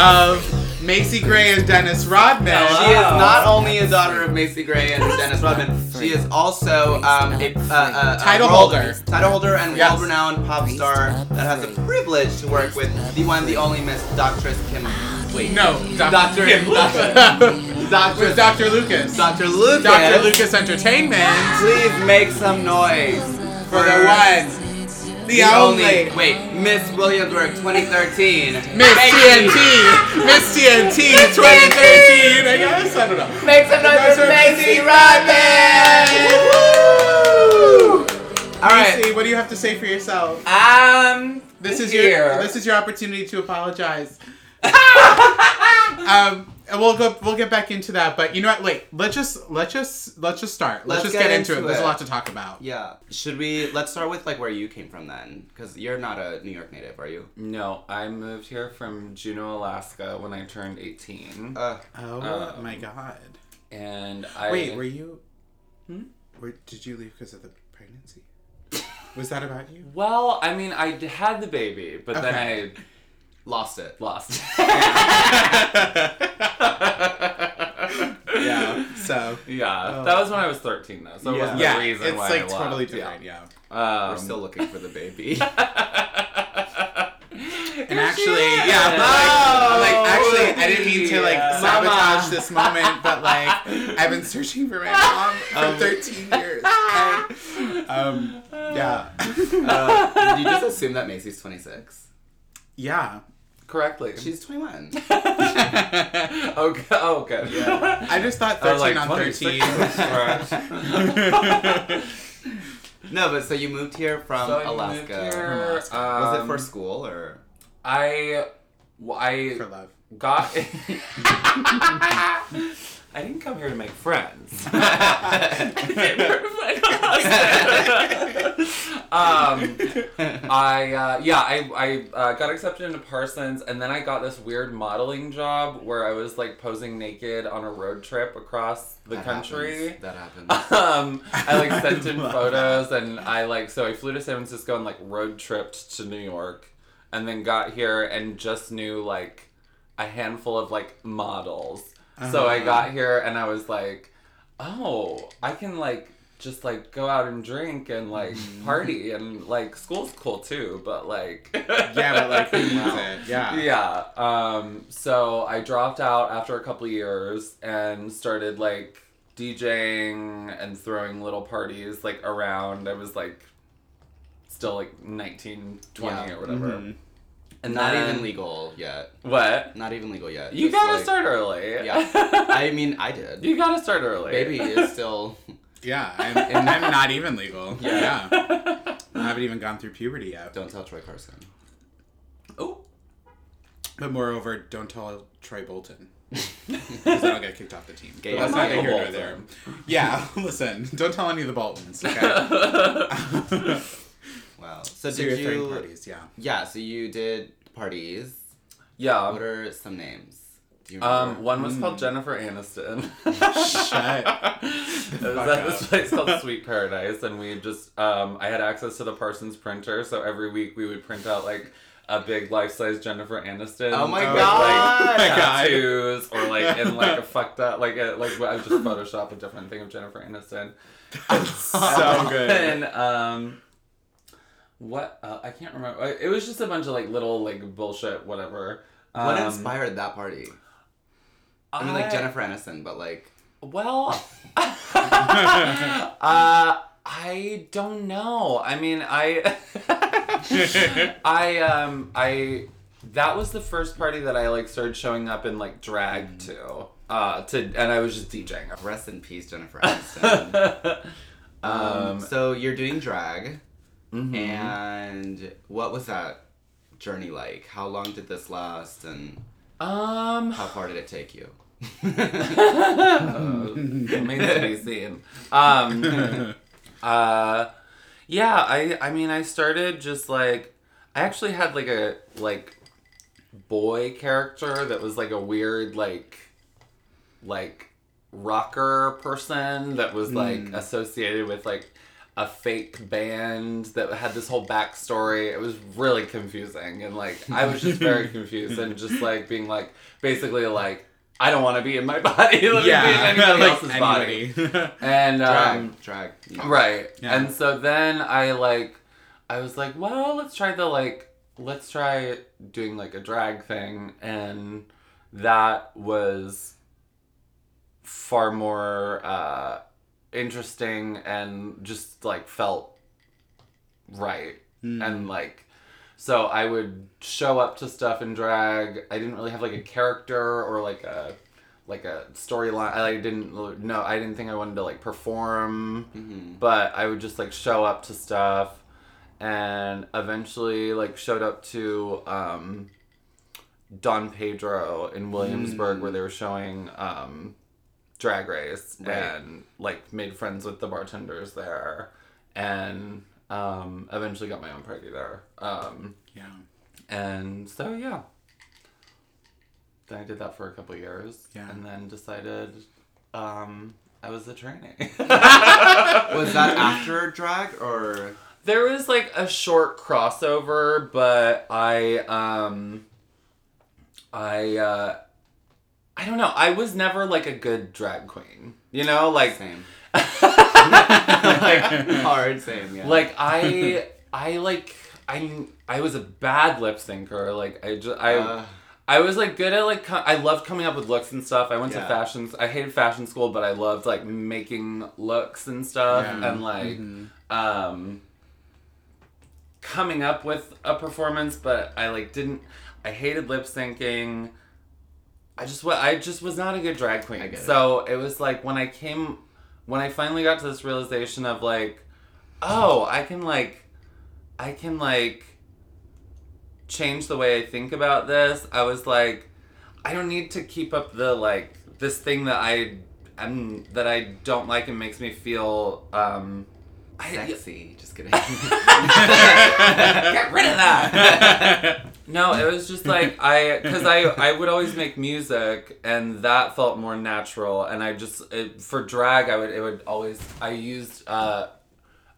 of Macy Gray and Dennis Rodman. She is not only a daughter of Macy Gray and Dennis Rodman, she is also um, a, uh, uh, a Title world- holder. title holder and Yes. world-renowned pop star that has the privilege to work with the one, the only Miss Doctress Kim. Wait, No, Doctor Kim. Doctor With Dr. Lucas. Dr. Lucas. Dr. Lucas Entertainment. Please make some noise For the one, the, only, Wait, Miss Williamsburg 2013. Miss Make- TNT. Miss TNT 2013. I guess. I don't know. Make some noise for are Macy Macy Rodman! All right. Macy, what do you have to say for yourself? Um, This is here. your this is your opportunity to apologize. um, and we'll go we'll get back into that, but you know what? Wait, let's just let's just let's just start. Let's, Let's just get, get into, it. into There's a lot to talk about. Yeah. Should we? Let's start with like where you came from then, because you're not a New York native, are you? No, I moved here from Juneau, Alaska when I turned 18. Uh, Oh Um, my god! and I. Wait, were you? Hmm? Where, did you leave because of the pregnancy? Was that about you? Well, I mean, I had the baby, but Okay. then I lost it. lost. yeah. So. Yeah, Oh. that was when I was 13, though, so it wasn't Yeah, the reason it's why like I left. totally different. Yeah. Um, We're still looking for the baby. And actually, yeah, but Oh, like, like, actually, I didn't mean to like yeah. sabotage Mama. this moment, but like, I've been searching for my mom for 13 years. okay? Um, yeah, uh, did you just assume that Macy's 26? Yeah. correctly. She's 21. okay. g- oh, good. Yeah. I just thought 13 like, on 26 13. No, but so you moved here from So I Alaska. moved here, From Alaska. Was it um, for school or? I, well, I for love. got. I didn't come here to make friends. Um, I uh, yeah, I I uh, got accepted into Parsons, and then I got this weird modeling job where I was like posing naked on a road trip across the That country. happens. That happens. Um, I like sent in photos, and I like so I flew to San Francisco and like road tripped to New York, and then got here and just knew like a handful of like models. So I Uh-huh. got here and I was like, oh, I can like just like go out and drink and like Mm-hmm. party and like school's cool too, but like Yeah, but like? Yeah. yeah. Um, so I dropped out after a couple years and started like DJing and throwing little parties like around. I was like still like 19, 20 Yeah. or whatever. Mhm. And Not then- even legal yet. What? Not even legal yet. You Just, gotta like- start early. Yeah. I mean, I did. you gotta start early. Baby is still. Yeah, I'm, and I'm not even legal. Yeah. yeah. I haven't even gone through puberty yet. Don't tell Troy Carson. Oh. But moreover, don't tell Troy Bolton. Because then I'll get kicked off the team. Gay that's Michael neither here nor there. Yeah, listen, don't tell any of the Boltons, okay? Wow. So, so you're did you? parties, yeah. Yeah. So you did parties. Yeah. What are some names? Do you remember? Um, one was Mm. called Jennifer Aniston. Shut it was at this place called Sweet Paradise, and we just um, I had access to the Parsons printer, so every week we would print out like a big life size Jennifer Aniston. Oh my with, God. Like, God. tattoos or like in like a fucked up like a, like I just Photoshop a different thing of Jennifer Aniston. so good. And um, what uh, I can't remember. It was just a bunch of like little like bullshit whatever. what Um, inspired that party? I mean, like Jennifer Aniston, but like. Well, uh, I don't know. I mean, I, I, um, I, that was the first party that I like started showing up in like drag to, uh, to, and I was just DJing. Rest in peace, Jennifer Aniston. um, um, so you're doing drag, mhm. and what was that journey like? How long did this last, and um, how far did it take you? remains to be seen. Um, uh, yeah, I I mean I started just like I actually had like a like boy character that was like a weird like like rocker person that was like associated with like a fake band that had this whole backstory. It was really confusing and like I was just very confused and just like being like basically like I don't want to be in my body. Let me be in anybody like else's body. anybody. And drag, um, drag. Right. Yeah. And so then I like I was like, well, let's try the like let's try doing like a drag thing and that was far more uh interesting and just like felt right and like so I would show up to stuff in drag. I didn't really have like a character or like a like a storyline. I like, didn't know. I didn't think I wanted to like perform, Mm-hmm. but I would just like show up to stuff, and eventually like showed up to um, Don Pedro in Williamsburg where they were showing um, Drag Race Right. and like made friends with the bartenders there, and um, eventually got my own party there. Um, yeah. and so yeah. Then I did that for a couple years. Yeah. And then decided um, I was a trainee. Was that after drag or? there was like a short crossover, but I um I uh I don't know. I was never like a good drag queen. You know, like Same. like hard same. Yeah. like I I like I I was a bad lip syncer. Like I just I Uh, I was like good at like co- I loved coming up with looks and stuff. I went Yeah. to fashion. I hated fashion school, but I loved like making looks and stuff Yeah. and like Mhm. um coming up with a performance. But I like didn't. I hated lip syncing. I just wa- I just was not a good drag queen. I get it. so it was like when I came when I finally got to this realization of like, oh, I can like I can like change the way I think about this. I was like, I don't need to keep up the like this thing that I am that I don't like and makes me feel um I, sexy. Just kidding. get rid of that. no, it was just like I because I I would always make music and that felt more natural and I just it, for drag I would it would always I used uh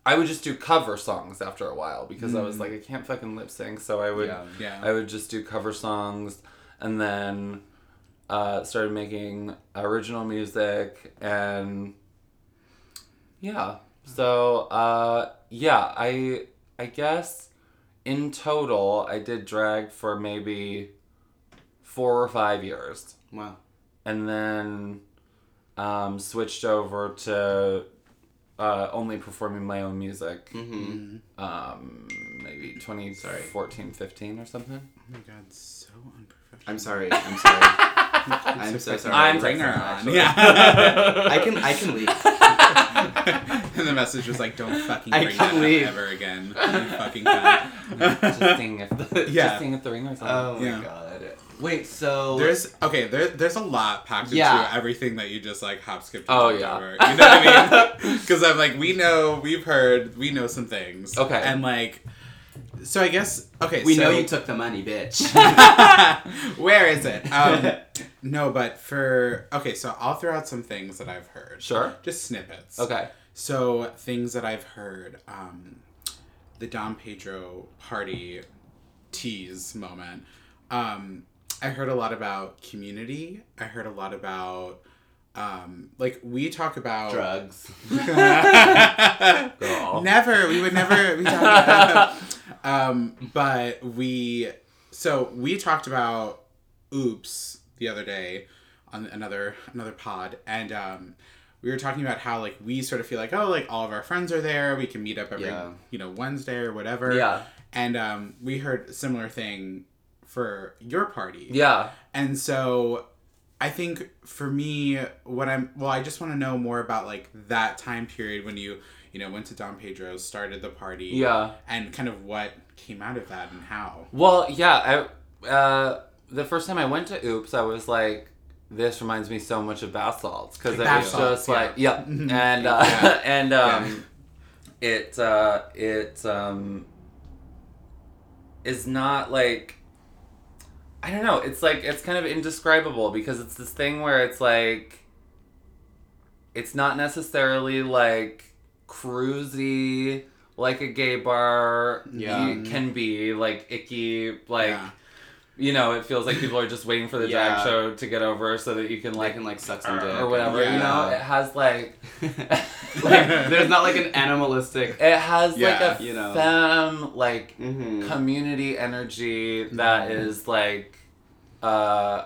I would just do cover songs after a while because I was like I can't fucking lip sync so I would Yeah. Yeah. I would just do cover songs and then uh, started making original music and yeah. So uh, yeah, I I guess in total I did drag for maybe four or five years wow. and then um, switched over to uh, only performing my own music Mm-hmm. um, maybe 2014 15 or something Oh my god, so unprofessional. I'm sorry. I'm sorry. I'm so sorry. I'm Bring her on. Yeah. I can. I can leave. and the message was like, "Don't fucking I bring that leave. up ever again." You fucking cunt. just seeing if the, Yeah. just seeing if the ringers on. Oh my Yeah. god. Wait. So There's okay. There, there's a lot packed into Yeah. everything that you just like hop skipped. Oh, and yeah. over. You know what I mean? Because I'm like, we know, we've heard, we know some things. Okay. And like, so I guess okay. we so, know you took the money, bitch. Where is it? Um, no, but for okay, so I'll throw out some things that I've heard. Sure. Just snippets. Okay. So things that I've heard, um, the Don Pedro party tease moment. Um, I heard a lot about community. I heard a lot about um, like we talk about Drugs. Never. We would never. We talk about, um, but we. So we talked about oops the other day on another another pod, and um, we were talking about how like we sort of feel like oh like all of our friends are there. We can meet up every Yeah. you know Wednesday or whatever. Yeah. And um, we heard a similar thing for your party. Yeah. And so I think for me, what I'm well, I just want to know more about like that time period when you, you know, went to Don Pedro, started the party. Yeah. And kind of what came out of that and how. Well, yeah. I uh, the first time I went to Oops, I was like this reminds me so much of bath salts because it Bath was salts, just like yep Mhm. and uh, Yeah. and um, it uh, it um, is not like I don't know. It's like it's kind of indescribable because it's this thing where it's like it's not necessarily like cruisy like a gay bar Yeah. can be like icky like Yeah. You know it feels like people are just waiting for the Yeah. drag show to get over so that you can Like can like suck some dick or whatever you know it has like like there's not like an animalistic. it has Yeah, like a you know. femme like Mm-hmm. community energy that Mhm. is like uh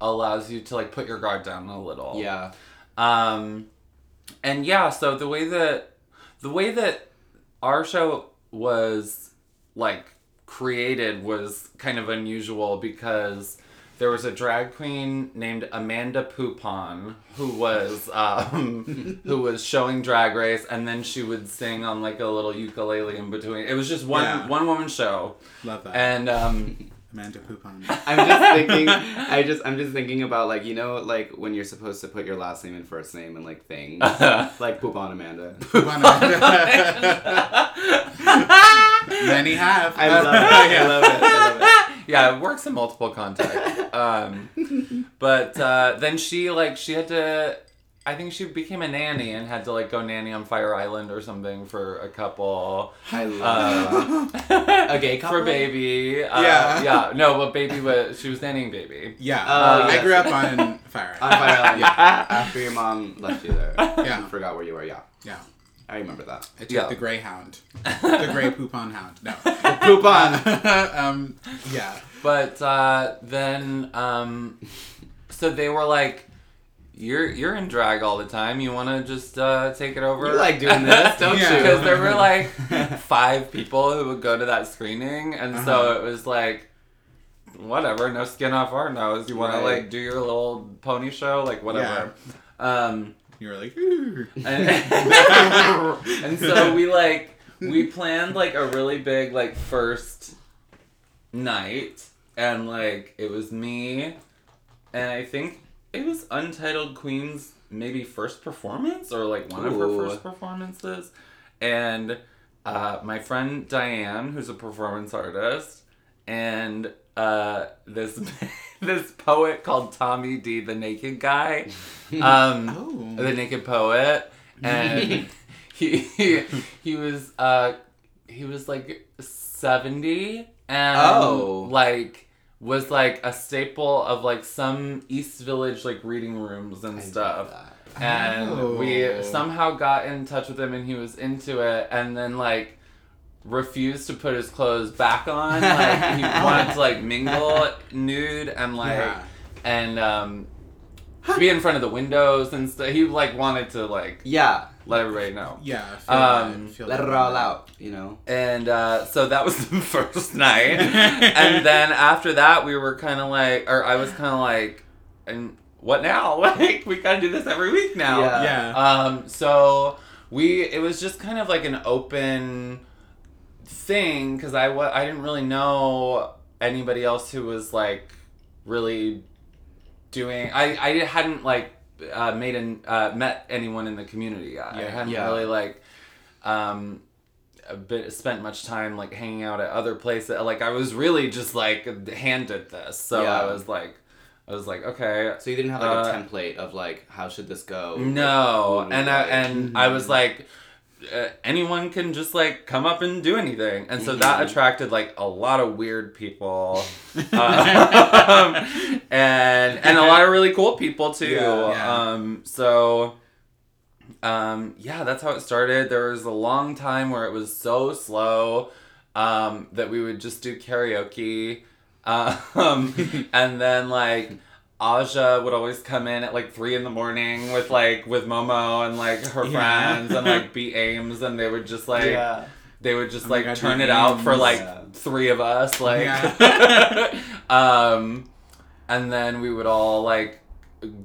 allows you to like put your guard down a little Yeah. um and yeah so the way that the way that our show was like created was kind of unusual because there was a drag queen named Amanda Poupon who was um, who was showing Drag Race, and then she would sing on like a little ukulele in between. It was just one Yeah. one woman show, Love that. and um, Amanda Poupon. I'm just thinking. I just I'm just thinking about like you know like when you're supposed to put your last name and first name and like things like poop on Amanda. Poupon. Many have. I love it. I love it. I love it. yeah, it works in multiple contexts. Um, but uh, then she like she had to. I think she became a nanny and had to like go nanny on Fire Island or something for a couple. I love Um, A gay couple? for baby. Uh, Yeah. yeah. No, but baby was she was nannying baby. Yeah. Oh, I grew up on Fire. on Fire Island. Yeah. After your mom left you there. Yeah. You forgot where you were. Yeah. Yeah. I remember that. I took Yeah. the Greyhound. the Grey Poupon Hound. No. Poop on. um, yeah. But uh, then, um, so they were like, "You're you're in drag all the time. You want to just uh, take it over?" You like doing this, don't Yeah. you? Because there were like five people who would go to that screening, and so Uh-huh. it was like, whatever, no skin off our nose. You want to like do your little pony show, like whatever. Um, You were like, and, and so we like we planned like a really big like first night and like it was me and i think it was untitled queen's maybe first performance or like one of her first performances and uh, my friend diane who's a performance artist and uh, this this poet called tommy d the naked guy um, Oh. the naked poet and he, he he was uh he was like 70 and Oh. like was like a staple of like some east village like reading rooms and I stuff and we Oh. somehow got in touch with him and he was into it and then like refused to put his clothes back on like he wanted to like mingle nude and like Yeah. and um be in front of the windows and stuff he like wanted to like Yeah. Let everybody know Yeah. Feel Um, that, feel Let that. it all out. You know. and uh, so that was the first night and then after that we were kind of like or i was kind of like and what now like we gotta do this every week now Yeah. Yeah. um, so we it was just kind of like an open thing because I wa- I didn't really know anybody else who was like really doing. I I hadn't like uh, made and uh, met anyone in the community. I Yeah. hadn't Yeah. really like um bit spent much time like hanging out at other places. Like I was really just like handed this, so Yeah. I was like. I was like, okay, So you didn't have like a Uh, template of like how should this go? no, and I and I was like, uh, anyone can just like come up and do anything, and so that Mhm. attracted like a lot of weird people, um, and and a lot of really cool people too. Yeah. Yeah. Um, so. Um, yeah, that's how it started. There was a long time where it was so slow um, that we would just do karaoke. Um, and then like Aja would always come in at like three in the morning with like with Momo and like her Yeah. friends and like be Ames and they would just like yeah. they would just Oh like God, turn it out for like Yeah. three of us like um and then we would all like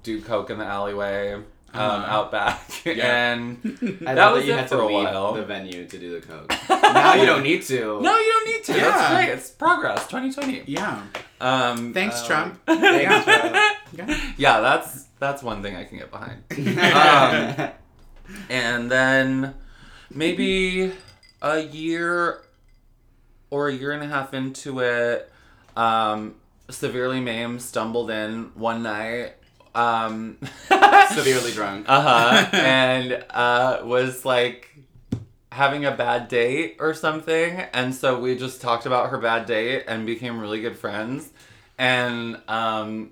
do coke in the alleyway um Uh-huh. out back Yeah. and I That was that you it had for to a leave while. the venue to do the coke. now you don't need to. no you don't need to Yeah. that's great it's progress 2020 Yeah. um Thanks, Um, Trump. Thanks, Yeah. Trump. Yeah. yeah, that's that's one thing I can get behind. Um, and then maybe a year or a year and a half into it, um, Severely Mame stumbled in one night. Um, Severely drunk. uh huh. and uh, was like having a bad date or something. And so we just talked about her bad date and became really good friends. And um,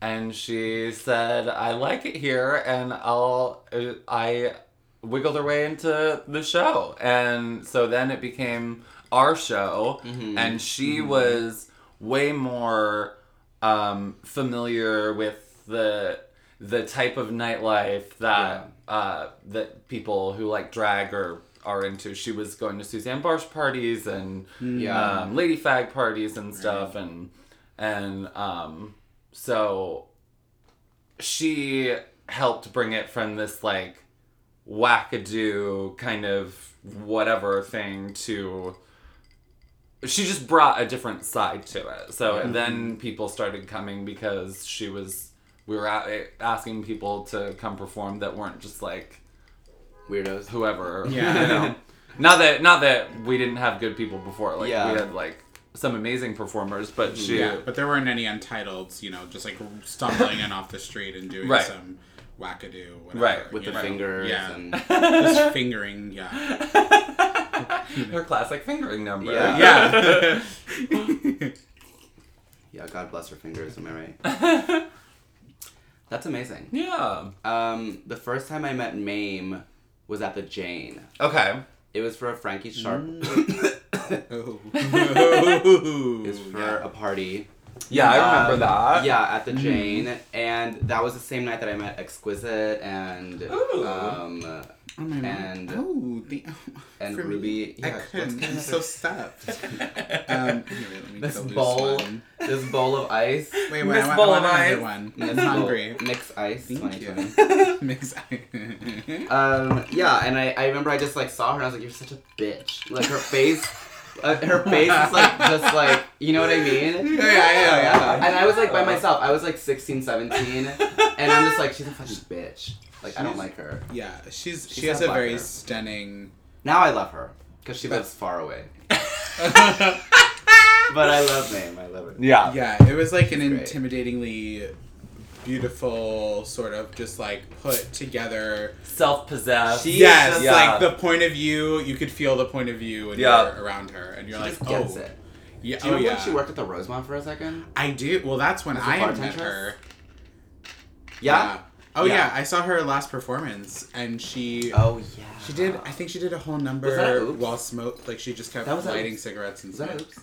and she said, "I like it here," and I'll uh, I wiggled her way into the show, and so then it became our show, and she was way more um, familiar with the the type of nightlife that uh, that people who like drag or are into. She was going to Susanne Bartsch parties and Yeah. um, Lady Fag parties and stuff, and and um, so she helped bring it from this like wackadoo kind of whatever thing to she just brought a different side to it. So and then people started coming because she was we were a- asking people to come perform that weren't just like Weirdos. whoever Yeah. you know not that not that we didn't have good people before like Yeah. we had like some amazing performers but she Yeah, but there weren't any untitleds, you know, just like stumbling in off the street and doing Right. some wackadoo, whatever. Right, With you the know? fingers Yeah. and Just fingering, yeah. her classic fingering number Yeah. Yeah. yeah, God bless her fingers. Am I right? That's amazing. yeah Um, the first time I met Mame was at the Jane. okay It was for a Frankie Sharp. oh. it was for a party. yeah i remember Um, that Yeah, at the Jane, and that was the same night that I met Exquisite and Ooh. um Oh my And- oh, the, and for me, Ruby. I Yeah, couldn't. I'm so stuffed. Um, here, wait, let me This get a bowl- one. this bowl of ice. Wait, wait, Miss I want, Bowl I of want Ice. another one. This I'm bowl- hungry. Mix ice. Thank you. Mix. Um, yeah, and I, I remember I just like saw her and I was like, you're such a bitch. Like her face, uh, her face is like just like, you know what I mean? Yeah, yeah, yeah. And I was like by myself. I was like 16, 17, and I'm just like, she's a fucking bitch. Like I don't like her. yeah, she's she She's has a very hair. stunning. Now I love her because she But- lives far away. But I love Mame. I love her. yeah Yeah, it was like an great. intimidatingly beautiful sort of just like put together. self-possessed She- yes, just- yeah. like the point of view. You could feel the point of view when Yeah. you're around her, and you're She like, just oh, it. yeah, Do you oh remember yeah. when she worked at the Rosemont for a second? I do. Well, that's when i met bartendress? her. Yeah. Oh Yeah. yeah. I saw her last performance, and she Oh yeah. she did. I think she did a whole number Was that Oops? while smoke. Like she just kept lighting Oops. cigarettes and Was that smoke. oops?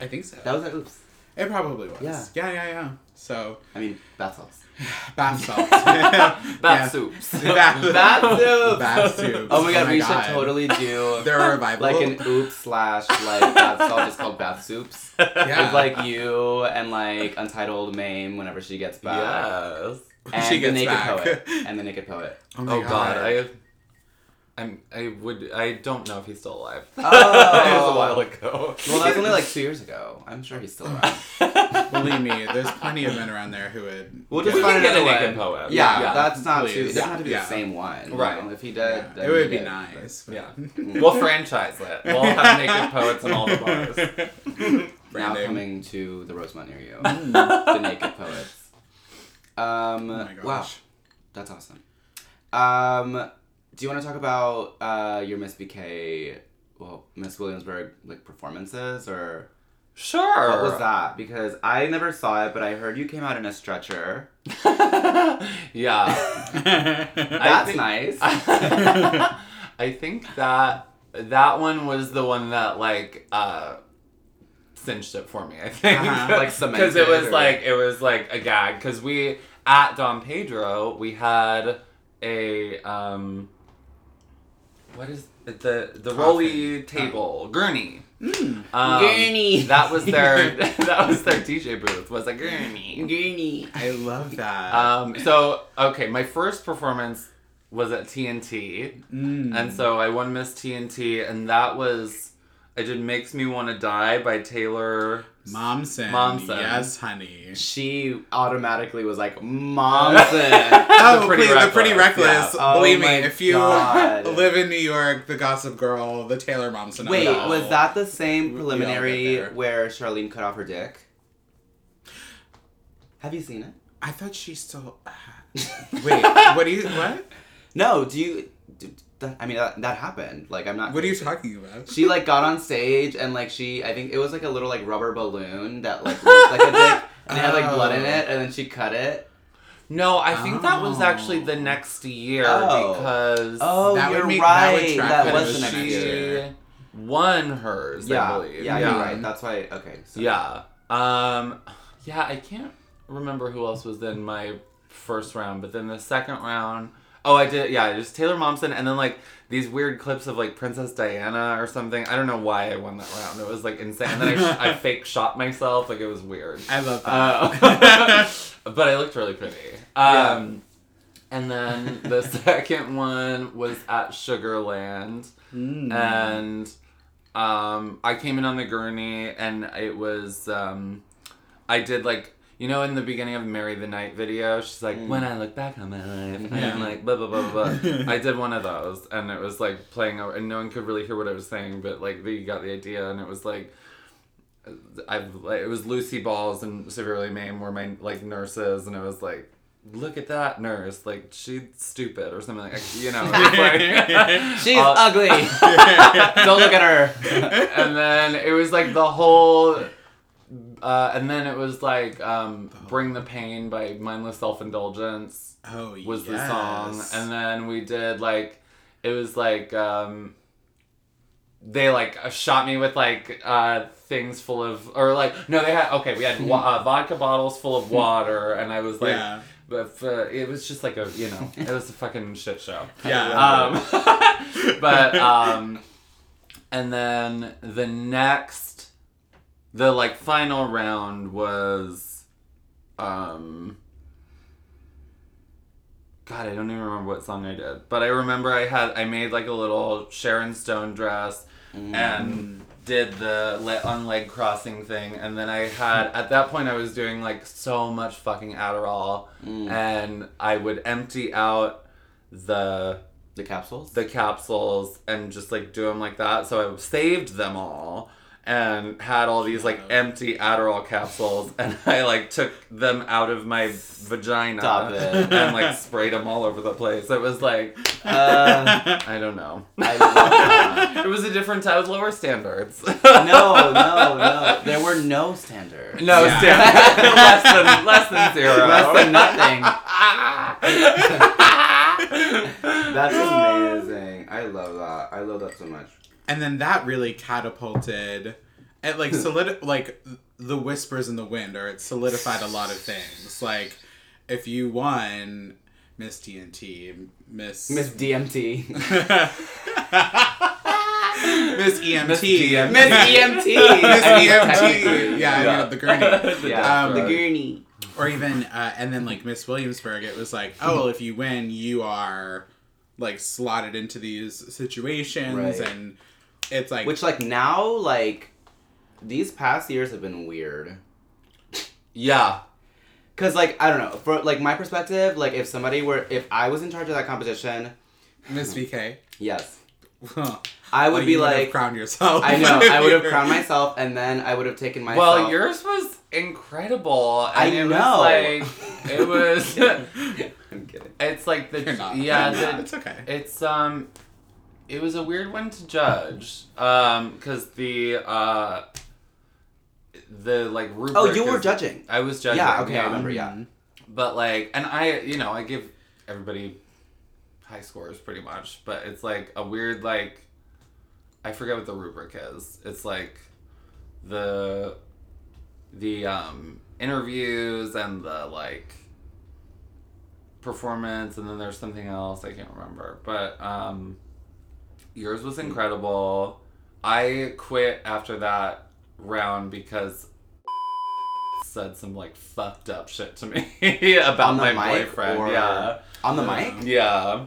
I think so. That was at oops. it probably was. Yeah. Yeah, yeah, yeah. So I mean, bath salts. bath salts. bath Yeah. soups Bath, Bath soups. Bath soups. Oh my god, oh we God. should totally do They're a revival. like an oops slash like bath salt just called bath soups. Yeah. With like you and like Untitled Mame whenever she gets back. yes And She the gets naked back. poet. And the naked poet. my oh god i I'm, I would. I don't know if he's still alive. Oh. it was a while ago. Well, that was only like two years ago. I'm sure he's still around. Believe me, there's plenty of men around there who would. We'll just find a another naked poet. Yeah, Yeah. that's not Please. too. It doesn't have to be Yeah. the same one. you Right. know? If he did, Yeah, then it would be did. nice. Yeah. Mm. We'll franchise it. We'll have naked poets in all the bars. Now coming to the Rosemont near you. Mm. the naked poets. Um, Oh my gosh. wow, that's awesome. Um, do you want to talk about uh, your Miss BK, well, Miss Williamsburg like performances or Sure. what was that? Because I never saw it, but I heard you came out in a stretcher. yeah. That's think- nice. I think that that one was the one that like uh cinched it for me. I think Uh-huh. Like because it was or- like it was like a gag because we at Don Pedro we had a um what is it, the the Coffin. rolly table gurney. Mm. Um, Gurney. That was their that was their DJ booth was a gurney. Gurney. I love that. Um, so okay, my first performance was at TNT, Mm. and so I won Miss TNT, and that was I did "Makes Me Want to Die" by Taylor. Momsen. Momsen. Yes, honey. She automatically was like, Momsen. Oh, Pretty please, the uh, pretty Reckless, reckless. yeah. Oh Believe Oh me, if you God. live in New York, the Gossip Girl, the Taylor Momsen. Wait, of was that the same We all get preliminary where Charlene cut off her dick? Have you seen it? I thought she still. Uh, wait, what do you what? No, do you? That, I mean, that, that happened. Like, I'm not. What are you talking about? She like got on stage and like she, I think it was like a little like rubber balloon that like looked like a dick and it had like blood in it and then she cut it. No, I think that was Oh. actually the next year Oh. because Oh, That you're make- that right. track That, was the next year. won hers. I Yeah, believe. yeah, yeah. you're right. That's why. Okay. So. Yeah. Um yeah, I can't remember who else was in my first round, but then the second round Oh, I did. Yeah, just Taylor Momsen, and then like these weird clips of like Princess Diana or something. I don't know why I won that round. It was like insane. And then I, sh- I fake shot myself. Like it was weird. I love that. Uh, but I looked really pretty. Yeah. Um, And then the second one was at Sugarland Mm. and um, I came in on the gurney, and it was um, I did like you know in the beginning of Marry the Night video, she's like, Mm. when I look back on my life, Yeah. I'm like blah blah blah blah. I did one of those, and it was like playing, over, and no one could really hear what I was saying, but like they got the idea, and it was like. I've like it was Lucy Balls and Severely Mame were my like nurses, and it was like, look at that nurse, like she's stupid or something like you know. like- She's Uh, ugly. Don't look at her. and then it was like the whole uh, and then it was like um, bring the pain by mindless self-indulgence oh, was the song and then we did like it was like um, they like uh, shot me with like uh, things full of or like no they had okay we had uh, vodka bottles full of water and i was like Yeah. but uh, it was just like a you know it was a fucking shit show Yeah. um, but um, and then the next, the like final round was, um. God, I don't even remember what song I did, but I remember I had I made like a little Sharon Stone dress and did the le- on leg crossing thing, and then I had at that point I was doing like so much fucking Adderall, Mm. and I would empty out the The capsules. the capsules and just like do them like that. So I saved them all and had all these like empty Adderall capsules and I like took them out of my vagina Stop it. and like sprayed them all over the place. It was like Uh, I don't know. I it was a different time with lower standards. No, no, no. There were no standards. No Yeah. standards. less than less than zero. Less than nothing. That's amazing. I love that. I love that so much. And then that really catapulted it like solid like the whispers in the wind or it solidified a lot of things like if you won miss tnt miss Miss DMT. miss emt Miss DMT. Miss EMT. Miss EMT. technically. Yeah, you know, the gurney. Yeah. Um, the gurney. or even uh, and then like miss williamsburg it was like oh well if you win you are like slotted into these situations Right. and it's like Which like now like these past years have been weird. Yeah. Cause like I don't know, for like my perspective, like if somebody were if I was in charge of that competition, miss vk yes, Huh. I would Well, be you would've like crowned yourself I know, I would have crowned myself and then I would have taken myself. Well, yours was incredible. I And it know. Was like, it was. I'm kidding. It's like the You're not. yeah. You're not. The, it's okay it's um, it was a weird one to judge. Um, because the uh, the like rubric. Oh, you were is- judging. I was judging. Yeah, okay, I remember, yeah. Mhm. But like, and I, you know, I give everybody high scores pretty much, but it's like a weird like. I forget what the rubric is. It's like the the um interviews and the like performance and then there's something else I can't remember. But um yours was incredible. I quit after that round because said some like fucked up shit to me about On my mic boyfriend. or- Yeah. On the mic? Yeah.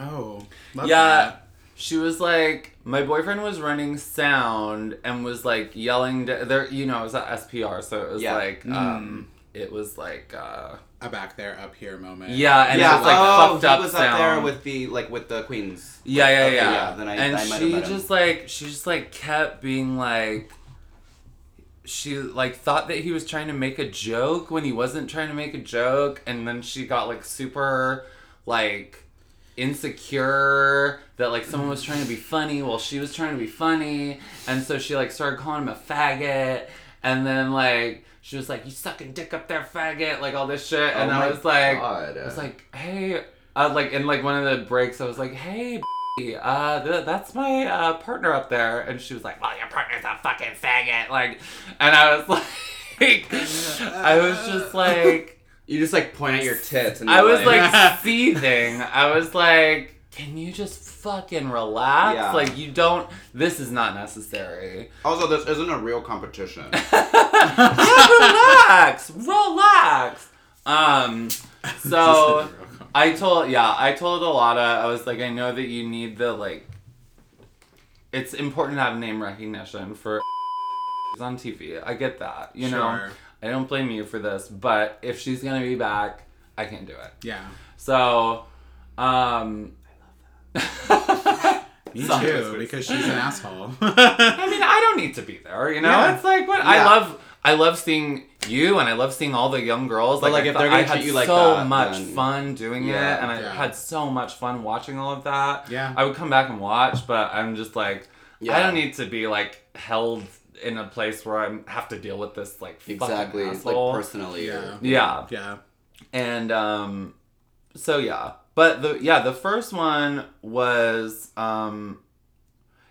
oh love Yeah. that. she was like, my boyfriend was running sound and was like yelling. d- There, you know, it was at SPR, so it was Yeah. like, um, it was like, uh, A back there, up here moment. yeah, and yeah, it was like oh, fucked he was sound. up there with the like with the queens. Yeah, yeah, Okay, yeah. yeah, then I- and I she met him. just like she just like kept being like she like thought that he was trying to make a joke when he wasn't trying to make a joke and then she got like super like insecure that like someone was trying to be funny while she was trying to be funny and so she like started calling him a faggot and then like she was like you sucking dick up there faggot like all this shit and Oh I was like God. I was like, hey, uh, like in like one of the breaks, I was like, hey, b- uh, th- that's my uh, partner up there, and she was like, well, your partner's a fucking faggot, like, and I was like, I was just like, you just like point at your tits and I was like seething. I was like, can you just fucking relax? Yeah. Like, you don't. This is not necessary. Also, this isn't a real competition. Yeah, relax, relax. Um, so. I told yeah, I told Alana, I was like, I know that you need the like it's important to have name recognition for on TV. I get that. You know. Sure. I don't blame you for this, but if she's gonna be back, I can't do it. Yeah. So um I love that Me too, because she's an asshole. I mean, I don't need to be there, you know? Yeah. It's like what I love I love seeing you and I love seeing all the young girls. But, like, I if they're gonna I had you like so that, much then- fun doing Yeah. it and I Yeah. had so much fun watching all of that. Yeah. I would come back and watch, but I'm just like I Yeah. don't need to be like held in a place where I have to deal with this like fucking exactly. Like asshole. personally. Yeah. or- yeah. yeah. And um so yeah. But the yeah, the first one was um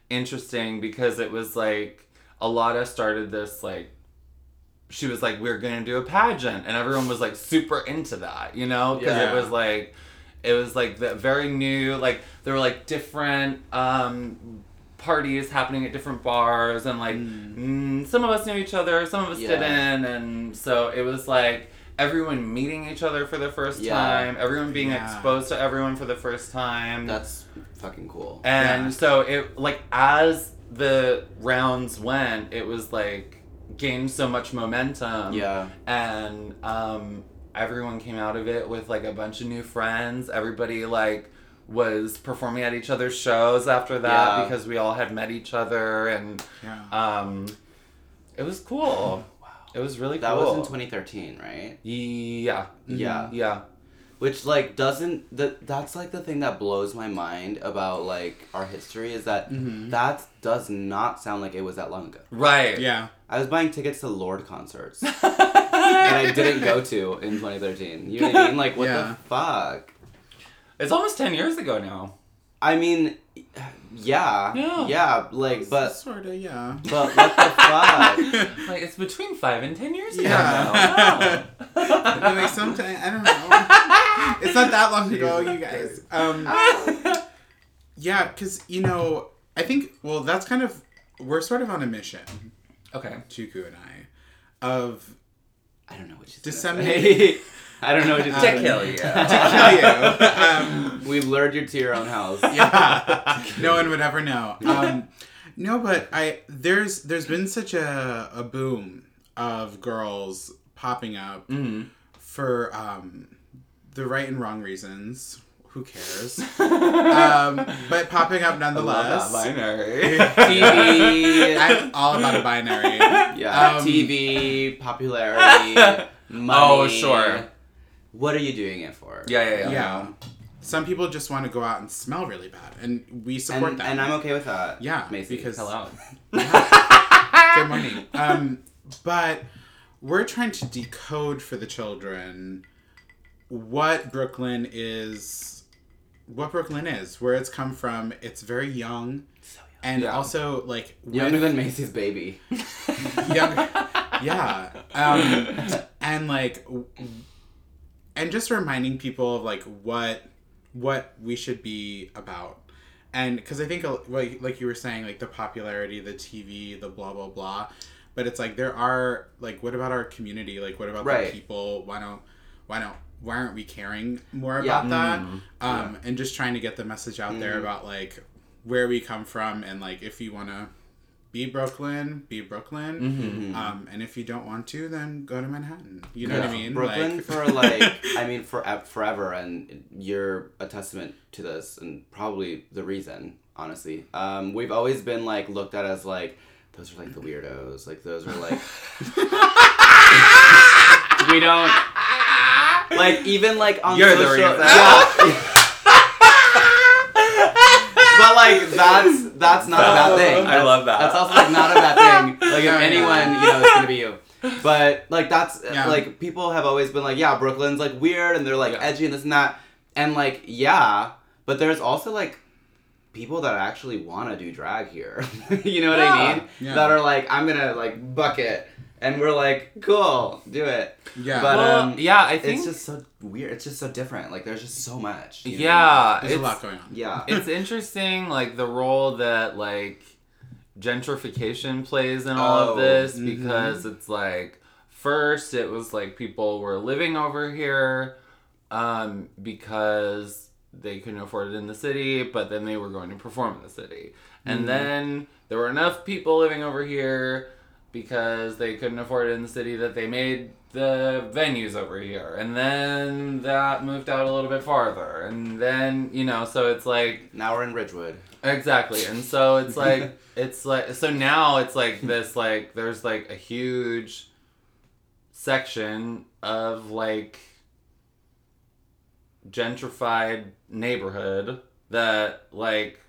interesting because it was like a lot of started this like she was like we're to do a pageant and everyone was like super into that, you know? Cuz Yeah. it was like it was like the very new like there were like different um parties happening at different bars and like mm, some of us knew each other some of us Yeah. didn't and so it was like everyone meeting each other for the first Yeah. time everyone being Yeah. exposed to everyone for the first time That's fucking cool. and Yeah. so it like as the rounds went it was like gained so much momentum yeah. and um, everyone came out of it with like a bunch of new friends. Everybody like was performing at each other's shows after that Yeah. because we all had met each other and Yeah. um, it was cool. Wow. It was really That cool. was in 2013, right? Yeah, Yeah. yeah, Which like doesn't that that's like the thing that blows my mind about like our history is that Mhm. that does not sound like it was that long ago. right. Yeah. I was buying tickets to Lorde concerts that I didn't go to in 2013. You know what I mean? Like what Yeah. the fuck? It's almost ten years ago now. I mean, yeah, Yeah. yeah, like but sort of, yeah. but what the fuck? Like it's between five and ten years ago Yeah. now. like sometimes I don't know. It's not that long ago, you guys. Um, yeah, because you know, I think well, that's kind of we're sort of on a mission, okay. Juku and I, of I don't know what she's Disseminate- Disseminate. I don't know what To gonna kill you. to kill you. Um, We've lured you to your own house. yeah, no one would ever know. Um, no, but I there's there's been such a a boom of girls popping up hmm for um, the right and wrong reasons. Who cares? um, but popping up I love nonetheless. that binary. TV. I'm all about a binary. Yeah, Um, TV, popularity, money. Oh, sure. What are you doing it for? Yeah, yeah, yeah. Yeah. Some people just want to go out and smell really bad, and we support And, that. and I'm okay with that. Yeah, Macy. because- Hello. Good morning. Um, but we're trying to decode for the children what Brooklyn is, what Brooklyn is, where it's come from. It's very young, So and Yeah. also like Younger than Macy's baby. young, yeah, um, and like, and just reminding people of like what what we should be about. And because I think, uh, like, like you were saying, like the popularity, the TV, the blah blah blah, but it's like there are like, what about our community? Like, what about Right. the people? Why don't, why don't, why aren't we caring more Yeah. about that? Mm. Um, and just trying to get the message out there Mhm. about like where we come from and like if you want to be Brooklyn, be Brooklyn. Mm-hmm. Um, and if you don't want to, then go to Manhattan. You know what I mean? Brooklyn Like- for like I mean for forever, and you're a testament to this, and probably the reason. Honestly, um, we've always been like looked at as like those are like the weirdos, like those are like we don't like even like on You're the social, reason. yeah. but like that's that's not a bad thing. I love that. That's also like not a bad thing. Like if Yeah, yeah. anyone, you know, it's gonna be you. But like that's Yeah. like people have always been like, yeah, Brooklyn's like weird and they're like Yeah. edgy and this and that. And like, yeah, but there's also like people that actually want to do drag here. you know what I mean? Yeah. That are like, I'm gonna like bucket, and we're like, cool, do it. yeah. But well, um, yeah, I think it's just so weird. It's just so different. Like there's just so much. you know? yeah, There's a it's, lot going on. Yeah. it's interesting, like the role that like gentrification plays in all Oh, of this mhm. because it's like first it was like people were living over here um, because they couldn't afford it in the city, but then they were going to perform in the city, and Mhm. then there were enough people living over here because they couldn't afford it in the city that they made the venues over here. And then that moved out a little bit farther. And then you know so it's like now we're in Ridgewood. exactly. And so it's like it's like so now it's like this like there's like a huge section of like gentrified neighborhood that like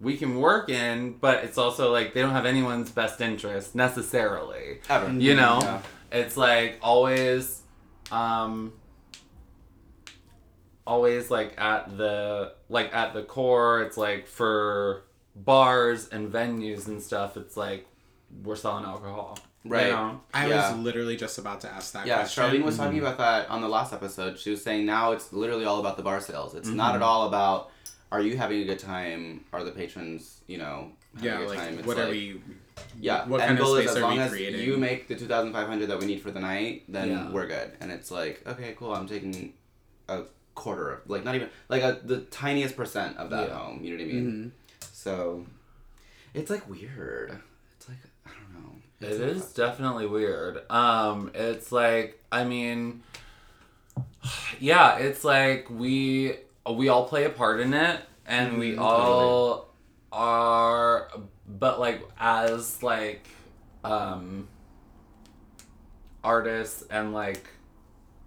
we can work in but it's also like they don't have anyone's best interest necessarily Ever. you know Yeah. it's like always um always like at the like at the core it's like for bars and venues and stuff it's like we're selling alcohol you Right. know? I Yeah. was literally just about to ask that Yeah, question. Charlene was talking about that on the last episode. She was saying now it's literally all about the bar sales. It's not Mhm. at all about are you having a good time? Are the patrons, you know, having Yeah, a good like what are we? Yeah, What end kind of goal is space as are long as creating? you make the two thousand five hundred that we need for the night, then Yeah. we're good. And it's like, okay, cool. I'm taking a quarter, of, like not even like a, the tiniest percent of that Yeah. home. You know what I mean? Mhm. So, it's like weird. It's like I don't know. It It's is definitely weird. Um, it's like I mean, yeah, it's like we we all play a part in it, and we Mhm, all are, but like as like um artists and like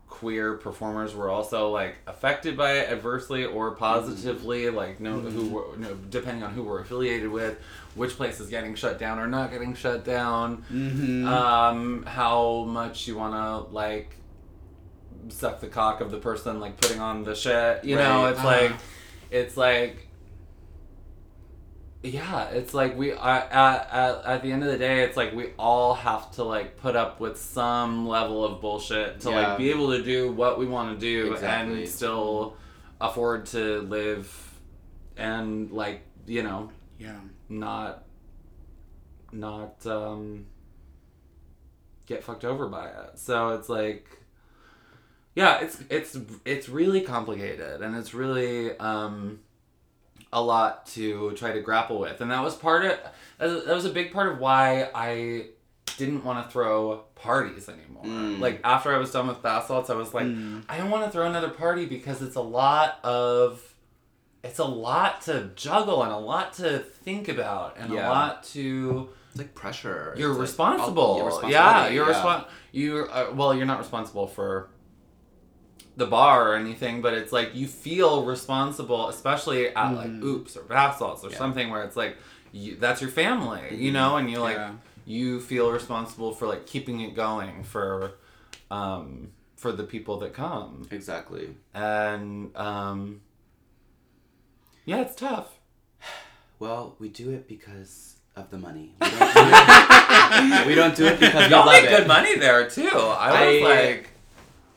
queer performers were also like affected by it adversely or positively like no who were no, depending on who we're affiliated with which place is getting shut down or not getting shut down Mhm. um how much you want to like suck the cock of the person like putting on the shit you know it's like Uh-huh. it's like yeah it's like we I, at, at, at the end of the day it's like we all have to like put up with some level of bullshit to Yeah. like be able to do what we want to do Exactly. and still afford to live and like you know yeah. not not um get fucked over by it. So it's like yeah, it's it's it's really complicated and it's really um a lot to try to grapple with. And that was part of that was a big part of why I didn't want to throw parties anymore. Mm. Like after I was done with bath salts, I was like Mm. I don't want to throw another party because it's a lot of it's a lot to juggle and a lot to think about and Yeah. a lot to It's like pressure. you're It's like responsible. your yeah, you're respon you uh, well, you're not responsible for the bar or anything, but it's like you feel responsible, especially at like Mhm. oops or bath salts or Yeah. something where it's like you, that's your family, you know, and you like yeah. you feel responsible for like keeping it going for um for the people that come Exactly. and um yeah it's tough Well, we do it because of the money. We don't do it, we don't do it because we y'all make it. good money there too i was I- like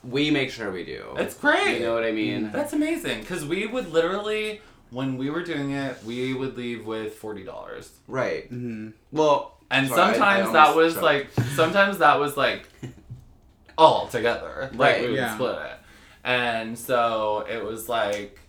We make sure we do. it's great You know what I mean? that's amazing because we would literally when we were doing it we would leave with $40 Right. hmm Well, and sorry, I- I sometimes that almost was like sometimes that was like all together like Right. we would Yeah. split it and so it was like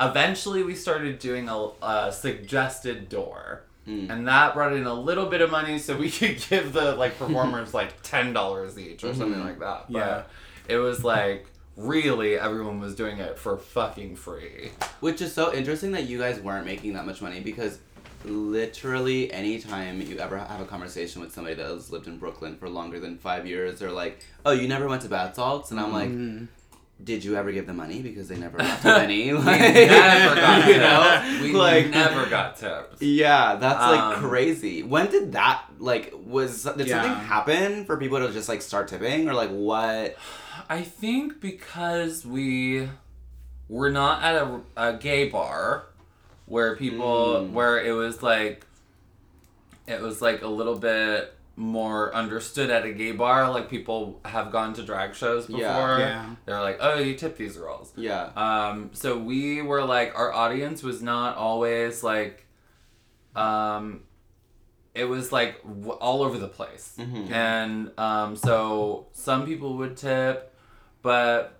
eventually we started doing a, a suggested door. Mm. And that brought in a little bit of money so we could give the like performers like ten dollars each or something Mhm. like that. But Yeah. It was like really everyone was doing it for fucking free. Which is so interesting that you guys weren't making that much money because literally anytime you ever have a conversation with somebody that has lived in Brooklyn for longer than five years, they're like, "Oh, you never went to bath salts," and I'm like, Mhm. "Did you ever give them money because they never left with any?" We Like, never got you tips. know, We like never got tips. Yeah, that's like Um, crazy. When did that like was did Yeah. something happen for people to just like start tipping or like what? I think because we were not at a, a gay bar where people Mm. where it was like it was like a little bit more understood at a gay bar like people have gone to drag shows before Yeah. Yeah. they're like oh you tip these girls Yeah. um so we were like our audience was not always like um it was like w- all over the place Mhm. and um so some people would tip but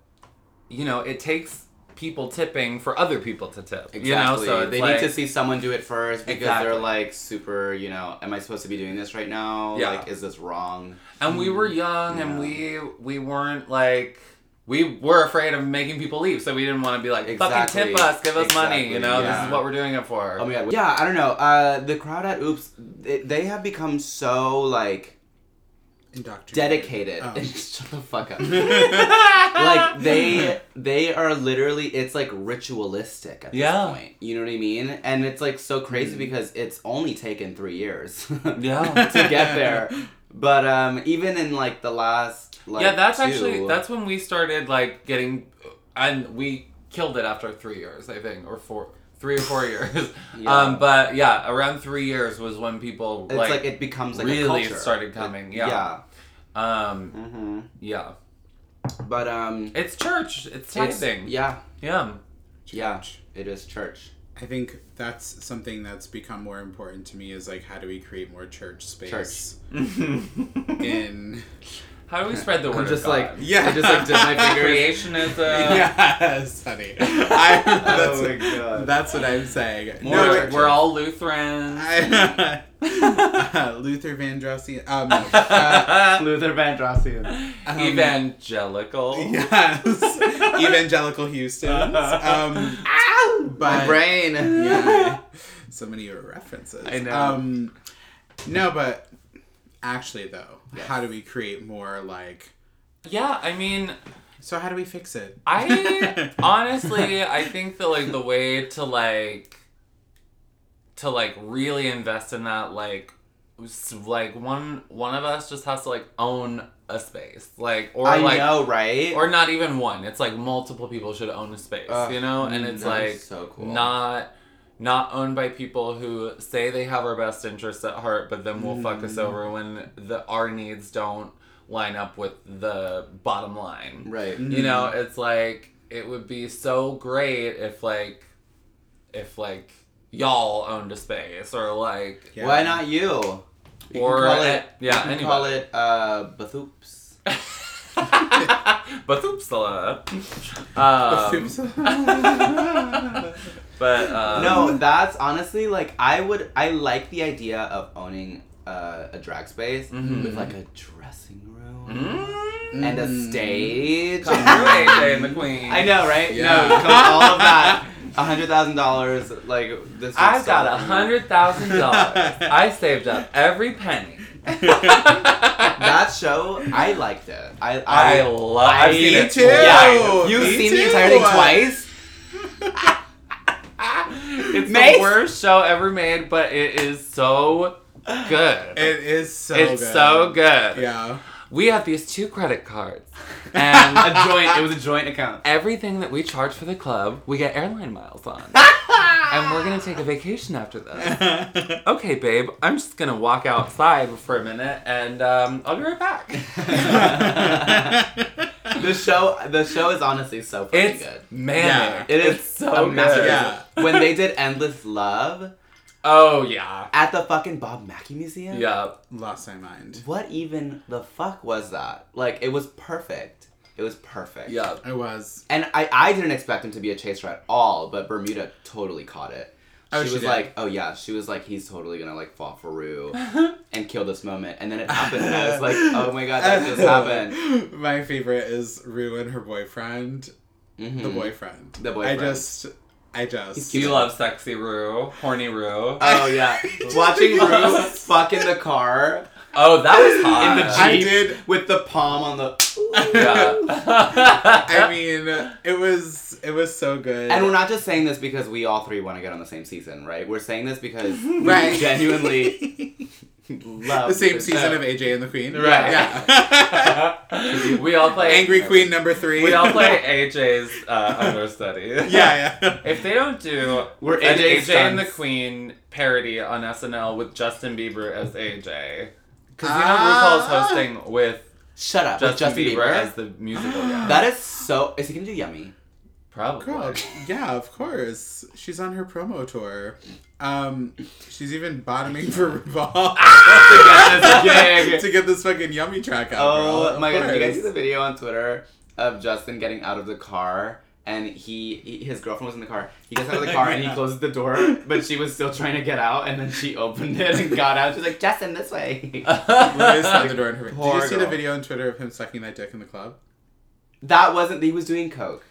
you know it takes people tipping for other people to tip Exactly. you know so they like, need to see someone do it first because Exactly. they're like super, you know, am I supposed to be doing this right now? Yeah. Like is this wrong? and we were young and we we weren't like we were afraid of making people leave so we didn't want to be like Exactly. fucking tip us give us money you Exactly, know this is what we're doing it for Oh my god. Yeah, I don't know. Uh the crowd at Oops they, they have become so like. Dedicated. Oh. Shut the fuck up. like they they are literally it's like ritualistic at Yeah. this point. You know what I mean? And it's like so crazy Mm. because it's only taken three years Yeah. to get there. But um even in like the last like yeah, that's two- actually that's when we started like getting, and we killed it after three years, I think, or four, three or four years. Yeah. Um, but yeah, around three years was when people it's like, like, it becomes like really a culture. started coming, yeah. Yeah. um, hmm yeah. But um It's church. It's it's- tithing. yeah. yeah. Yeah. It is church. I think that's something that's become more important to me is like how do we create more church space in How do we spread the word I'm just of like Yeah. I just like did my fingers. Creationism. yes, honey. I, that's, Oh my God. that's what I'm saying. More, No, churches. we're all Lutherans. I, Luther Vandrossian. Um, uh, Luther Vandrossian. um, Evangelical. Yes, evangelical Houston's. Um, Ow! But- my brain. yeah, so many references. I know. Um, no, but actually, though, Yes. how do we create more like? Yeah, I mean, So how do we fix it? I honestly, I think that like the way to like to like really invest in that like like one one of us just has to like own a space like or I like know, right? or not even one it's like multiple people should own a space Ugh, you know and it's that is like so cool. not not owned by people who say they have our best interests at heart but then will fuck us Mm. over when the our needs don't line up with the bottom line right. you know it's like it would be so great if like if like y'all owned a space or like Yeah. Why not you? You Or, call it, yeah, you can call it uh Bathoops. but oopsala. Um, but um, no, that's honestly like I would I like the idea of owning uh, a drag space Mhm. with like a dressing room Mm. and a Mm. stage. Come through AJ and the Queen. I know, right? Yeah. No, come- all of that. A hundred thousand dollars, like this. I've got a hundred thousand dollars. I saved up every penny. That show, I liked it. I I I, love. I've seen Me it too. yeah. You've Me seen the entire thing twice. It's Mace? the worst show ever made, but it is so good. It is so. it's good. so good. Yeah. We have these two credit cards, and a joint. It was a joint account. everything that we charge for the club, we get airline miles on. and we're gonna take a vacation after this. Okay, babe, I'm just gonna walk outside for a minute, and um, I'll be right back. the show, the show is honestly so fucking It's good. manic. Yeah. It is It's so good. Yeah. When they did Endless Love Oh yeah. at the fucking Bob Mackie Museum. Yeah. Lost my mind. What even the fuck was that? Like, it was perfect. It was perfect. Yeah. It was. And I, I didn't expect him to be a chaser at all, but Bermuda totally caught it. Oh, she, she was did? like, oh yeah, she was like, he's totally gonna like fall for Rue and kill this moment, and then it happened, and I was like, oh my god, that just happened. My favorite is Rue and her boyfriend. Mhm. The boyfriend. The boyfriend. I just, I just. Do you love sexy Rue? Horny Rue? Oh yeah, watching Rue fuck in the car oh, that was hot. in the I jeep did- with the palm on the. Yeah. I mean, it was it was so good. And we're not just saying this because we all three want to get on the same season, right? We're saying this because right. we genuinely love the same this season show. of AJ and the Queen. Right. Yeah. we all play Angry Queen number three. We all play AJ's uh, understudy. yeah, yeah. If they don't do We're an AJ AJ and the. Queen parody on SNL with Justin Bieber as AJ, because you know Ah. RuPaul's hosting with Shut up, Justin, with Justin Bieber, Bieber. as the musical. Yeah, that is so. Is he gonna do Yummy? probably. Girl, yeah, of course. She's on her promo tour. Um, she's even bottoming for RuPaul To get this gig. to get this fucking yummy track out. Oh girl. Of my god! Did you guys course. see the video on Twitter of Justin getting out of the car? And he, he, his girlfriend was in the car. He gets out of the car and he closes the door, but she was still trying to get out. And then she opened it and got out. She's like, "Justin, this way." Literally slammed the door in her. Did you Poor see the video on Twitter of him sucking that dick in the club? That wasn't. He was doing coke.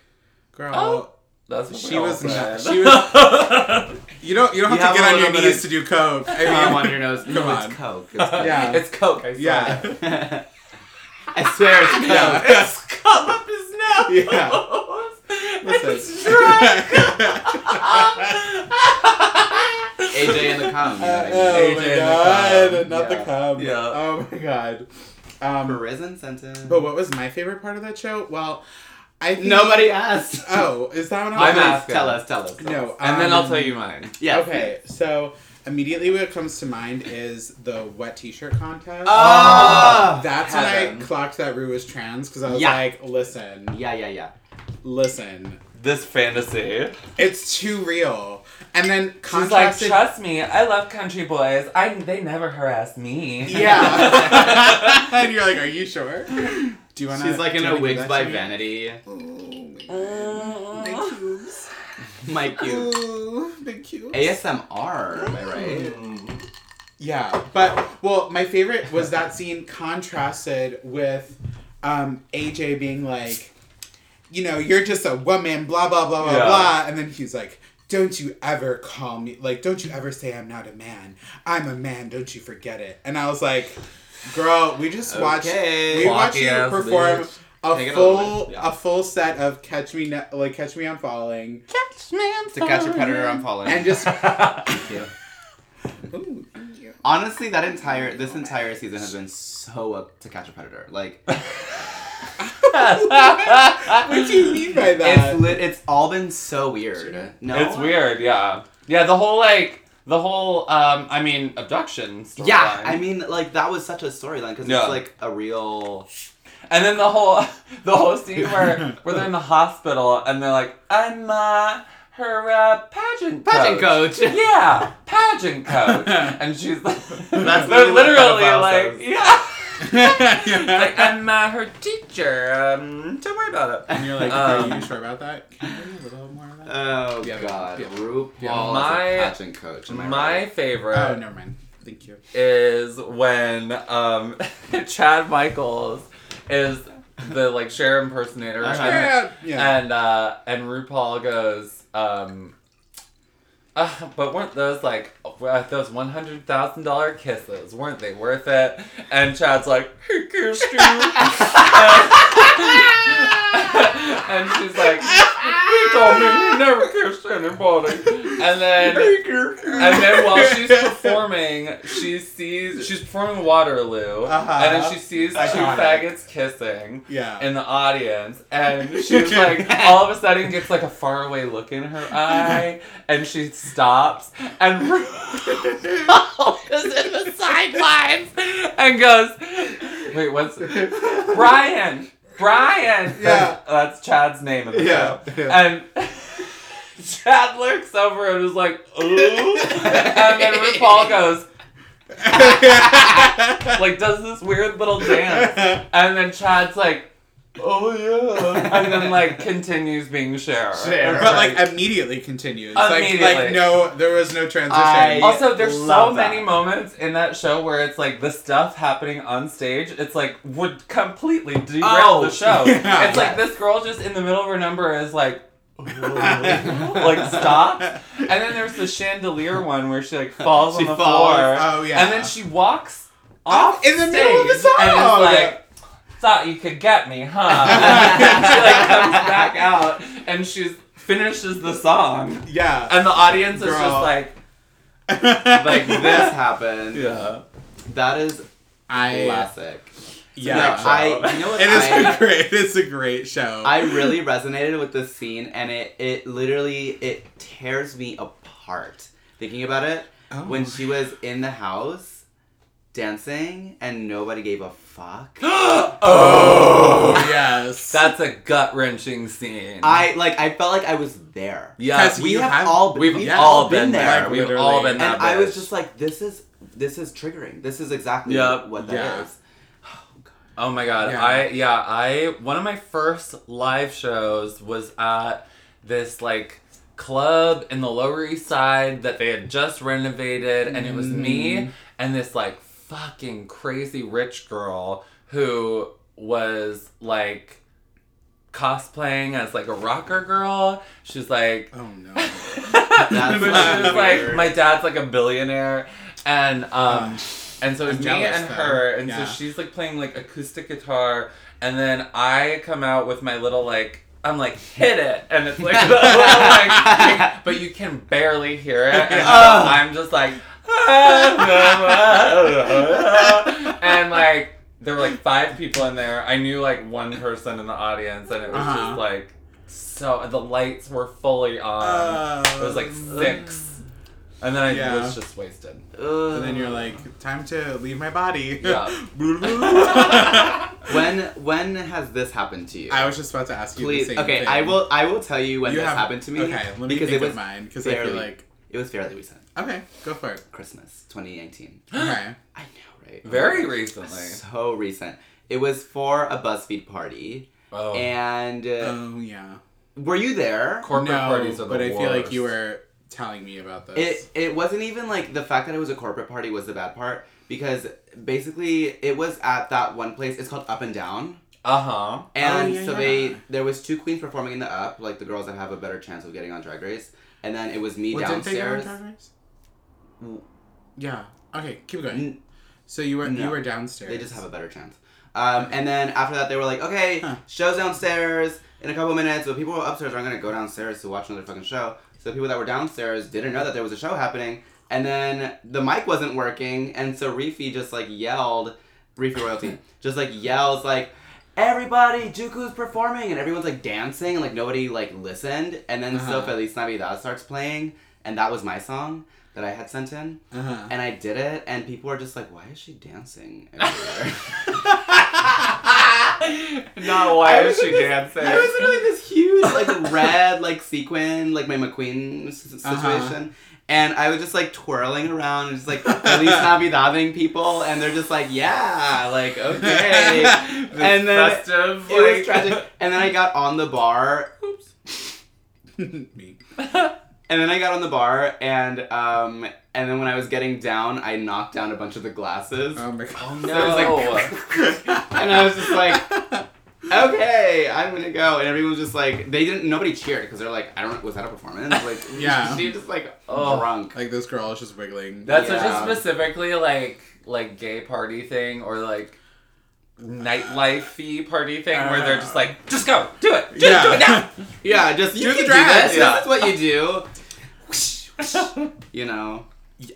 Girl, Oh. That's what She we all was- said. she was- you don't you don't You have to have get on your knees of to do coke. I mean, Palm on your nose. No, Come it's coke. It's Yeah. it's Coke. I Yeah. swear. coke. I swear it's coke. Yeah. it's come up his nose. Yeah. It's Listen. AJ and the cum. You know what oh AJ my and the god, cum. not the Yeah. cum. Yeah. Oh my god. Um, Prison sentence. but what was my favorite part of that show? Well, I think, Nobody asked. Oh, is that what I'm? I'm Please asking. Tell us. Tell us. Tell No, us. and then I'll um, tell you mine. Yeah. Okay, so immediately what comes to mind is the wet T-shirt contest. Ah! That's heaven. when I clocked that Rue was trans because I was Yeah. like, listen, Yeah, yeah, yeah. Listen, This fantasy. it's too real. And then She's like, trust me, I love country boys. I they never harass me. yeah. and you're like, are you sure? Do you want to? She's like in a Wigs by Vanity. Oh, my cubes. My cute. Ooh, big cubes. ASMR, am I right? Yeah, but well, my favorite was that scene contrasted with um, AJ being like, you know, you're just a woman, blah blah blah blah Yeah. blah, and then he's like, don't you ever call me like, don't you ever say I'm not a man. I'm a man. Don't you forget it. And I was like, girl, we just watched Okay. we watched you perform. bitch. A Take it all the way, full, yeah. a full set of catch me, Ne- like catch me on falling, Catch me To catch a predator, I'm falling. and just Thank you. Ooh, thank you. Honestly, that entire this entire season has been so up to catch a predator. Like what do you mean by that? it's lit. It's all been so weird. No, It's weird, yeah. Yeah, the whole like the whole um I mean abduction storyline. Yeah, I mean, like that was such a storyline because Yeah. it's like a real. And then the whole the whole scene where where they're in the hospital and they're like, I'm uh her uh, pageant Pageant coach. coach. Yeah, pageant coach. And she's like, That's they're literally literally like, a pedophile says. yeah. Like I'm uh, her teacher. Um, don't worry about it. And you're like, Um, are you sure about that? Can you bring a little more of that? Oh Yeah, God, yeah. RuPaul Yeah. is My- a pageant coach. Am I My right? favorite. oh, never mind. Thank you. is when um, Chad Michaels is the like Cher impersonator, Uh-huh. and, Yeah, yeah. and uh, and RuPaul goes, um, uh, but weren't those like uh, those one hundred thousand dollar kisses? Weren't they worth it? And Chad's like, he kissed you, and she's like, he told me he never kissed anybody, and then. And then while she's performing, she sees she's performing Waterloo, Uh-huh. and then she sees two faggots kissing yeah. in the audience, and she's like, all of a sudden gets like a faraway look in her eye, and she stops, and is in the sidelines and goes, "Wait, what's Brian? Brian? Yeah. that's Chad's name in the Yeah, show, yeah. and." Chad looks over and is like, ooh. And then RuPaul goes, like, does this weird little dance. And then Chad's like, oh yeah, and then like continues being Cher. Cher. But like immediately continues. Like Immediately. like no, there was no transition. I- Also, there's so that. many moments in that show where it's like the stuff happening on stage, it's like would completely derail Oh, the show. yeah. It's like this girl just in the middle of her number is like, like stop and then there's the chandelier one where she like falls She on the falls. floor, Oh, yeah. and then she walks Off off in the middle of the stage and song. is like. Thought you could get me, huh? And she like comes back out and she's finishes the song, yeah. and the audience is just like, like this happened. yeah. That is I classic. yeah. No, I you know what it is I, a great. It's a great show. I really resonated with this scene and it it literally it tears me apart thinking about it Oh. when she was in the house dancing and nobody gave a fuck. oh yes. That's a gut wrenching scene. I like I felt like I was there. yeah, We have, have- all been, we've we've yeah, all been there. Like, we've literally. all been that. and I was just like, this is this is triggering. This is exactly Yep. what that is. Yeah. Oh my god. Yeah. I yeah, I one of my first live shows was at this like club in the Lower East Side that they had just renovated and it was Mm. me and this like fucking crazy rich girl who was like cosplaying as like a rocker girl. She's like oh no. That's she so was like my dad's like a billionaire and um and so it's me and though. her and Yeah. so she's like playing like acoustic guitar and then I come out with my little like I'm like hit it and it's like, like but you can barely hear it and so I'm just like and like there were like five people in there. I knew like one person in the audience and it was Uh-huh. just like so the lights were fully on. It was like six. And then I Yeah. was just wasted. Ugh. And then you're like, time to leave my body. Yeah. when when has this happened to you? I was just about to ask you Please, the same okay. thing. I will. I will tell you when You this have- happened to me. Okay, let me because think it was of mine because I feel fairly- like it was fairly recent. Okay, go for it. Christmas 2019. Okay. I know, right? Very recently. So recent. It was for a BuzzFeed party, Oh. and uh, Oh yeah. were you there? Corporate no, parties are the but I feel like you were telling me about this. It it wasn't even like the fact that it was a corporate party was the bad part because basically it was at that one place. It's called Up and Down. Uh huh. And Oh, yeah, so yeah. they there was two queens performing in the up, like the girls that have a better chance of getting on Drag Race, and then it was me What, didn't they go on downstairs. Drag Race? W- Yeah. Okay, keep going. N- So you were you were downstairs. They just have a better chance. Um, and then after that, they were like, okay, Huh. show's downstairs in a couple minutes, but people upstairs aren't gonna go downstairs to watch another fucking show. So people that were downstairs didn't know that there was a show happening, and then the mic wasn't working, and so Reefy just like yelled, Reefy royalty, just like yells like. Everybody, Juku's performing, and everyone's like dancing, and like nobody like listened. And then so Uh-huh. Feliz Navidad starts playing, and that was my song that I had sent in. Uh-huh. And I did it, and people were just like, "Why is she dancing?" everywhere?" Not why is she this- dancing? I was in like this huge, like red, like sequin, like my McQueen Uh-huh. situation. And I was just like twirling around and just like Feliz Navidading people, and they're just like, yeah, like, okay. And then festive, it was tragic. And then I got on the bar, oops. me. And then I got on the bar, and um, and then when I was getting down, I knocked down a bunch of the glasses. Oh my god. So it was like, and I was just like, okay, I'm gonna go. And everyone was just like, they didn't, nobody cheered because they're like, I don't know, was that a performance? Like, Yeah. she just like Oh. drunk. like this girl is just wiggling. That's Yeah. such a specifically like like gay party thing or like nightlife party thing where they're just like, just go, do it, just Yeah. do it now. Yeah, just You you can can do dress. this. Yeah. This is what you do. you know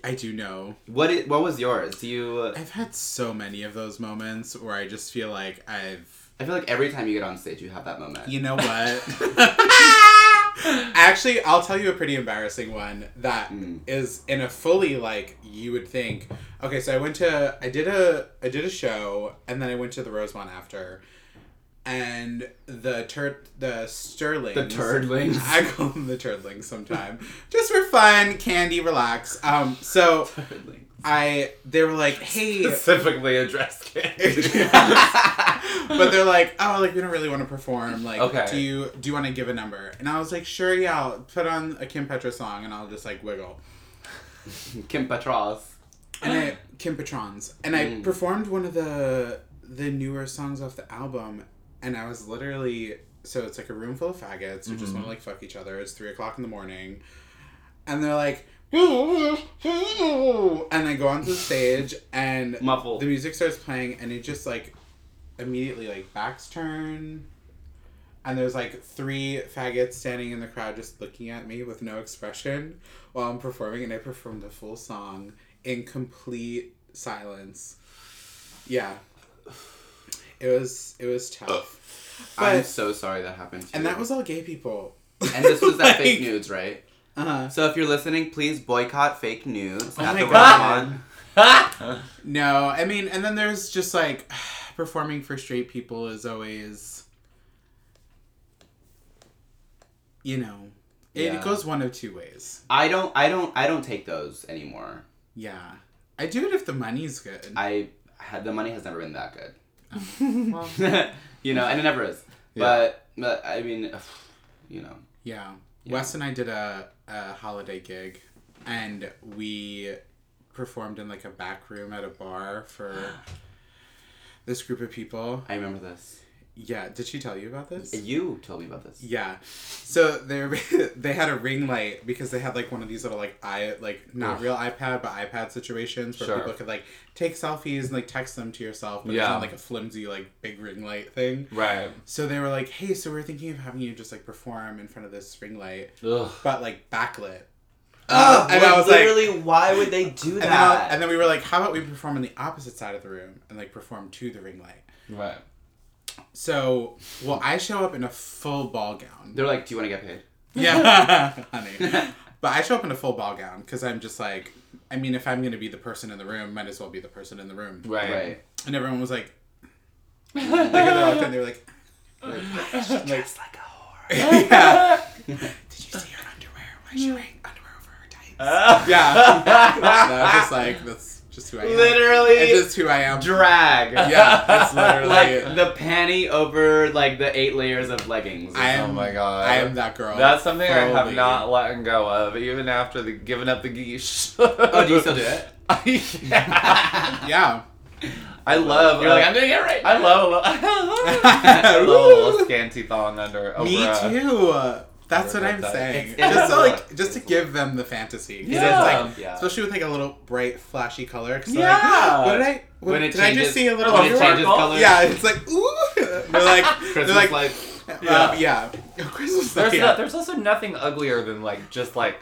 I do know. what? It, what was yours? You? I've had so many of those moments where I just feel like I've I feel like every time you get on stage, you have that moment. You know what? Actually, I'll tell you a pretty embarrassing one that is Mm. in a fully like you would think. Okay, so I went to I did a I did a show and then I went to the Rosemont after. And the tur the Sterlings. The turdlings. I call them the Turdlings sometime, just for fun, candy, relax. Um, so I they were like, hey, Specifically addressed candy. but they're like, oh, like we don't really want to perform. Like, Okay. do you do you want to give a number? And I was like, sure, yeah, I'll put on a Kim Petra song and I'll just like wiggle. Kim Petras. And I Kim Petrons, and I Mm. performed one of the the newer songs off the album, and I was literally so it's like a room full of faggots who just mm-hmm. want to like fuck each other. It's three o'clock in the morning, and they're like. And I go onto the stage and Muffled. the music starts playing and it just like immediately like backs turn and there's like three faggots standing in the crowd just looking at me with no expression while I'm performing and I performed a full song in complete silence. Yeah. It was it was tough. I'm so sorry that happened to and you. that was all gay people. And this was that fake Like, news, right? Uh-huh. So if you're listening, please boycott fake news Oh at my the God. No, I mean, and then there's just like performing for straight people is always, you know, it, Yeah. it goes one of two ways. I don't I don't I don't take those anymore. Yeah, I do it if the money's good. I had the money has never been that good. Well, you know, and it never is. Yeah. But but I mean, you know. yeah. Yeah. Wes and I did a, a holiday gig, and we performed in like a back room at a bar for this group of people. I remember this. Yeah, did she tell you about this? You told me about this. Yeah. So they they had a ring light because they had like one of these little like i like not real iPad but iPad situations where Sure. people could like take selfies and like text them to yourself, but it's Yeah. not like a flimsy like big ring light thing. Right. So they were like, "Hey, so we're thinking of having you just like perform in front of this ring light, Ugh. but like backlit." Ugh, and I was like, literally, why would they do and that? then, and then we were like, "How about we perform on the opposite side of the room and like perform to the ring light?" Right. So, well, I show up in a full ball gown. They're like, "Do you want to get paid?" Yeah, honey. But I show up in a full ball gown because I'm just like, I mean, if I'm gonna be the person in the room, might as well be the person in the room. Right. Right. And everyone was like, like when they walked in, they were like, like, Dressed like a whore. yeah. Did you see her underwear? Why is she wearing underwear over her tights? Uh, yeah. And I was just like, that's just who I am. Literally, It's just who I am. drag. Yeah, it's literally. like the panty over like the eight layers of leggings. I am. Oh my God. I am that girl. That's something I have not let go of, even after the giving up the geesh. oh, do you still do it? yeah. Yeah. I love. You're uh, like, I'm doing it right. I love a little, a little scanty thong under. Over Me too. That's what I'm that. saying. It's- just to it's- like, just to give them the fantasy. Yeah. It's like, Yeah. especially with like a little bright, flashy color. 'cause they're Yeah. Like, what did I? What, When it did I just see a little? when it changes sparkle? color. Yeah, it's like ooh. They're like, Christmas they're like, lights. yeah, yeah. Christmas There's light, no, there's also nothing uglier than like just like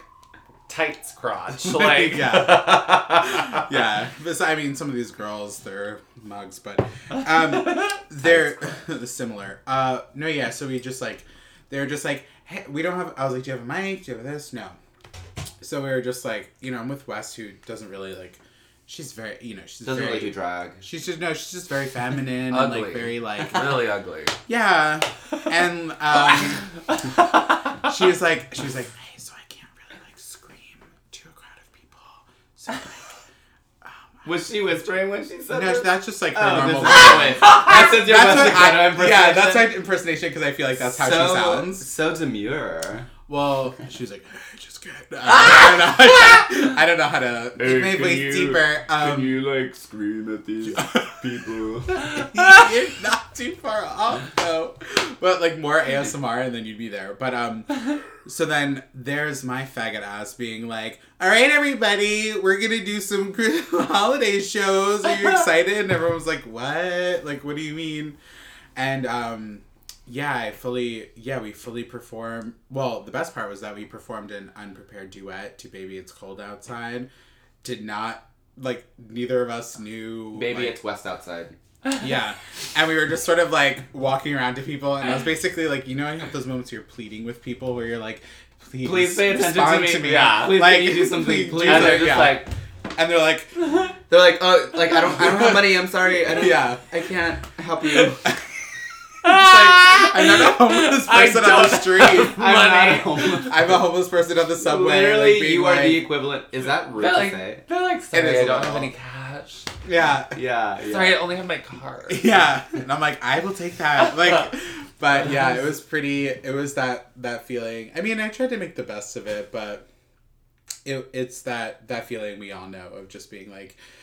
tights crotch. Like Yeah. yeah, but I mean, some of these girls, they're mugs, but um, they're similar. Uh, no, yeah. So we just like, they're just like, hey, we don't have. I was like, do you have a mic? Do you have this? No. So we were just like, you know, I'm with Wes, who doesn't really like. She's very, you know, she's Doesn't very. really do drag. She's just no, she's just very feminine and like very like really ugly. yeah, and um, she was like, she was like, hey, so I can't really like scream to a crowd of people, so Was she whispering when she said no, this? that's just like her Oh, normal. voice. That's just your That's Wes what I, Dakota impersonation. yeah, that's my impersonation because I feel like that's how so, she sounds. So demure. Well, she was like, hey, I don't know. I don't know how to Hey, make my can voice you- deeper. Um, you like scream at these people? you're not too far off though. But like more ASMR and then you'd be there. But um so then there's my faggot ass being like, Alright everybody, we're gonna do some holiday shows. Are you excited? And everyone was like, What? Like what do you mean? And um yeah, I fully yeah, we fully perform well, the best part was that we performed an unprepared duet to Baby It's Cold Outside. Did not like neither of us knew Baby, like, it's West outside. yeah. And we were just sort of like walking around to people, and I was basically like, you know, you have those moments where you're pleading with people where you're like, please, Please pay attention respond to me. Yeah. Please, like, do something, please? And they're just yeah. like, and they're like, They're like, oh, like I don't, I don't have money. I'm sorry. I don't, Yeah. I can't help you. Ah! I'm not a homeless person on the street. I'm not a homeless. I'm a homeless person on the subway. Literally, like, you are like, the equivalent. Is that rude They're to like, say? they're like, sorry, is I a don't have any cash. Yeah. Yeah, yeah. Sorry, I only have my card. Yeah. And I'm like, I will take that. Like but yeah, it was pretty it was that that feeling. I mean, I tried to make the best of it, but it, it's that that feeling we all know of just being like, why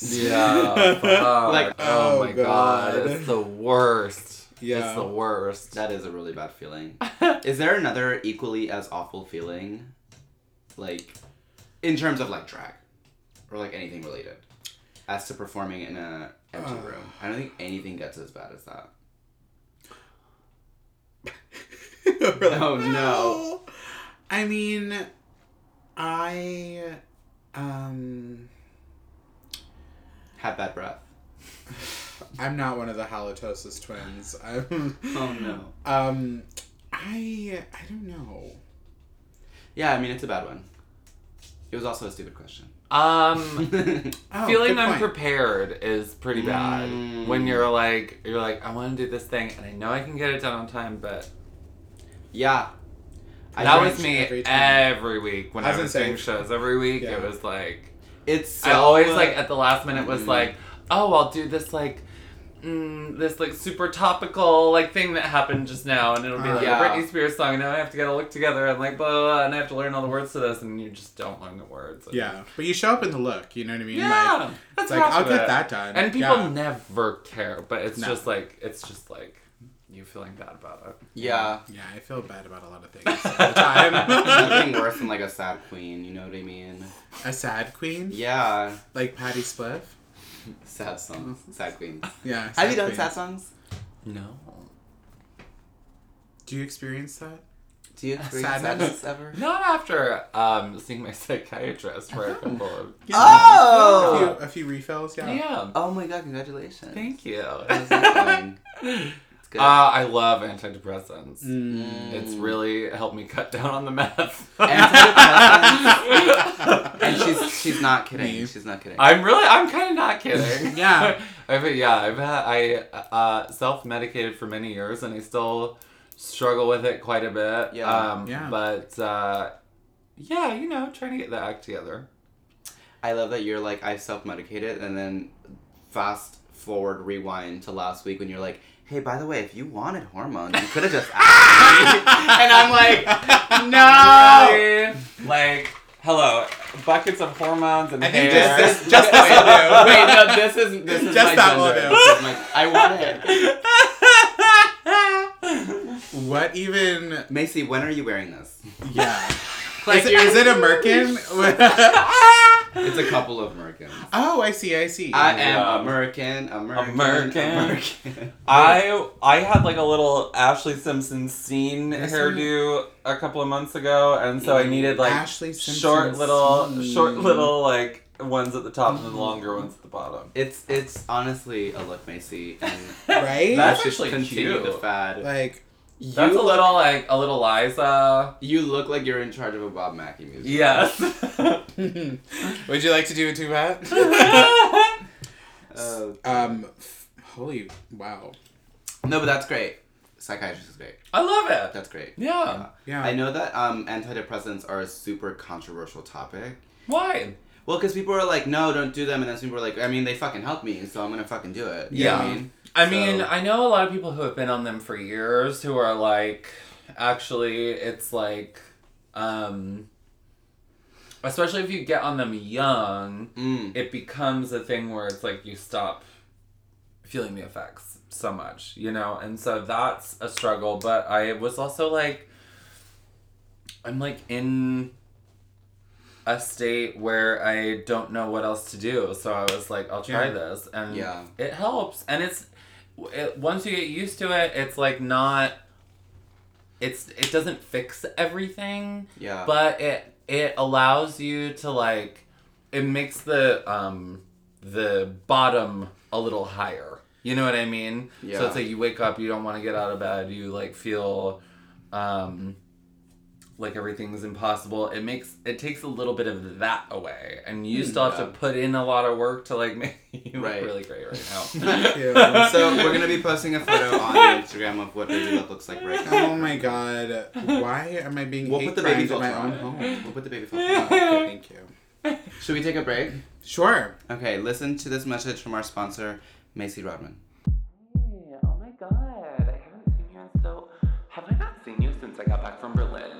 did I do this? Yeah. fuck. Like, oh, oh my god. God. It's the worst. Yeah. It's the worst. That is a really bad feeling. is there another equally as awful feeling? Like, in terms of like drag, or like anything related, as to performing in a empty Uh. room. I don't think anything gets as bad as that. We're like, Oh, no. I mean, I um Have bad breath. I'm not one of the halitosis twins. I'm Oh no. um I I don't know. Yeah, I mean it's a bad one. It was also a stupid question. Um, Oh, feeling unprepared is pretty bad. Mm. When you're like, you're like, I want to do this thing, and I know I can get it done on time, but yeah. I that think was me every every, week when I I was was, doing shows. Every week Yeah. it was like, It's so, I always like at the last minute was Mm. like, oh, I'll do this like. Mm, this like super topical like thing that happened just now, and it'll be Uh, like Yeah. a Britney Spears song. And now I have to get a look together and like blah, blah blah, and I have to learn all the words to this, and you just don't learn the words. And- Yeah, but you show up in the look. You know what I mean? yeah. Like, that's it's like half I'll of get it. that done. And people Yeah. never care, but it's No. just like it's just like you feeling bad about it. Yeah. Yeah, I feel bad about a lot of things all the time. Nothing worse than like a sad queen, you know what I mean? a sad queen, Yeah. like Patty Spliff. Sad songs. Sad queens. Yeah. Have you done queen. sad songs? No. Do you experience that? Do you experience Sadness? sadness ever? Not after um seeing my psychiatrist for a couple of Oh! A few, a few refills. Yeah. Yeah. Oh my god, congratulations. Thank you. How's that going? It's good. Uh, I love antidepressants. Mm. It's really helped me cut down on the meth. Antidepressants? and she's she's not kidding. Me. She's not kidding. I'm really, I'm kind of not kidding. Yeah. I've yeah, I've had I uh, self medicated for many years, and I still struggle with it quite a bit. Yeah. Um, Yeah. But uh, yeah, you know, trying to get the act together. I love that you're like I self medicated and then fast forward rewind to last week when you're like, hey, by the way, if you wanted hormones, you could have just asked me. and I'm like, no. Like, hello, buckets of hormones and I hair. just this- just this wait, will do. wait, no, this is this is Just my that will gender. do. This is my- I want it. What even? Macy, when are you wearing this? Yeah. Like is, it, you're- is it a Merkin? It's a couple of Americans. oh, I see. I see. I am American, American, American. American. I I had like a little Ashlee Simpson scene This hairdo a couple of months ago, and so I needed like Ashlee Simpson short little scene. short little like ones at the top and then longer ones at the bottom. It's it's honestly a look, Macy, and right? That's let's just actually continue cute. the fad. like you That's a look, little like a little Liza. You look like you're in charge of a Bob Mackie music. Yes. Would you like to do a two bat? Oh. um, f- holy wow. no, but that's great. Psychiatrist is great. I love it. That's great. Yeah. Yeah. I know that um, antidepressants are a super controversial topic. Why? Well, because people are like, no, don't do them, and then some people are like, I mean, they fucking help me, so I'm gonna fucking do it. You know what I Yeah. mean, I So- mean, I know a lot of people who have been on them for years who are like, actually, it's like, um, especially if you get on them young, Mm. it becomes a thing where it's like you stop feeling the effects so much, you know? And so that's a struggle. But I was also like, I'm like in a state where I don't know what else to do. So I was like, I'll try Yeah. this. And Yeah. it helps. And it's, it, once you get used to it, it's like not, it's, it doesn't fix everything Yeah. but it it allows you to like it makes the um the bottom a little higher you know what i mean Yeah. so it's like you wake up you don't want to get out of bed you like feel um like everything's impossible, it makes it takes a little bit of that away, and you Hmm, still have yeah. to put in a lot of work to like make you Right. look really great right now. Thank you. so we're gonna be posting a photo on Instagram of what baby look looks like right now. Oh my god. Why am I being We'll put the baby crimed in my own on. home? We'll put the baby filter on. okay, thank you. Should we take a break? Sure. Okay, listen to this message from our sponsor, Macy Rodman. Hey, oh my god, I haven't seen you so. Have I not seen you since I got back from Berlin?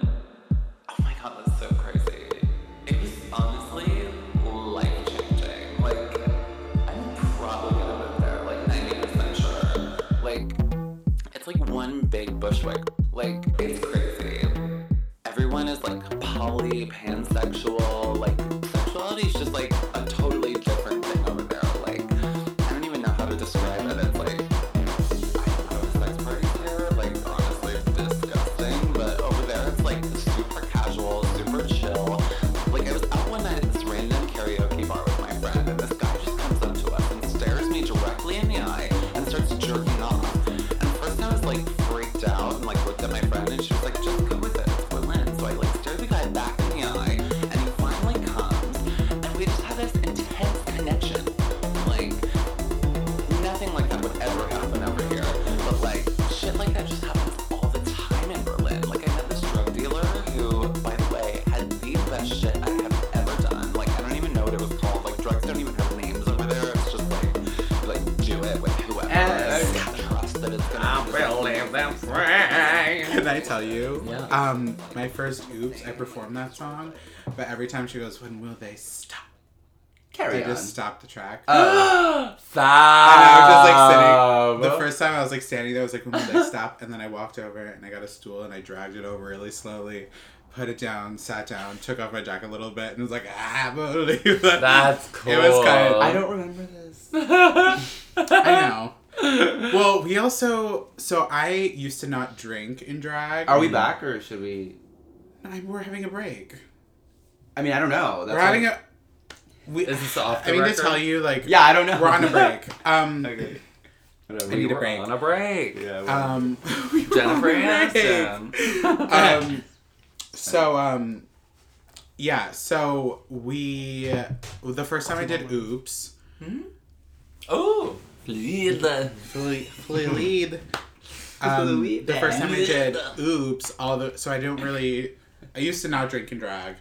It's like one big bushwick. Like, it's crazy. Everyone is like poly, pansexual. Like, sexuality is just like a Can I tell you? Yeah. Um, my first oops, I performed that song, but every time she goes, "When will they stop?" Carry I on. just stopped the track. Oh. Fab. And I was just like sitting. The first time I was like standing there, I was like, when will they stop? And then I walked over and I got a stool and I dragged it over really slowly, put it down, sat down, took off my jacket a little bit, and was like, ah, I believe that. That's cool. It was kind of- I don't remember this. I know. Well, we also. So I used to not drink in drag. Are we back or should we? I, we're having a break. I mean, I don't know. That's we're having like- a. We, Is this off the I mean record? to tell you, like, Yeah, I don't know. we're on a break. Um, okay. Whatever. I need a We're break. on a break. Yeah. whatever. um, we Jennifer on a break. Aniston. um, so um, yeah. So we the first time I did Oops, Oh, lead. fully fully. Um, Fully the first time I did Oops, all the so I don't really. I used to not drink and drag.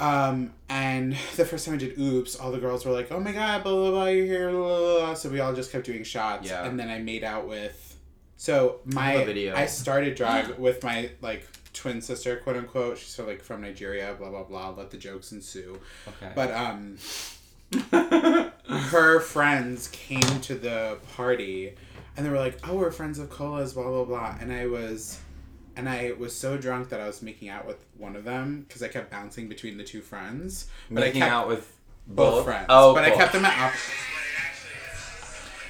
Um, and the first time I did Oops, all the girls were like, "Oh my god, blah blah blah, you're here." Blah, blah, blah. So we all just kept doing shots, Yeah. and then I made out with. So my have a video. I started drag with my like twin sister, quote unquote. She's sort of, like from Nigeria, blah blah blah. Let the jokes ensue. okay. But um, her friends came to the party, and they were like, "Oh, we're friends of Cola's, blah blah blah." And I was, and I was so drunk that I was making out with one of them because I kept bouncing between the two friends. But Making I kept out with both, friends. Oh, but I cool. kept them at op-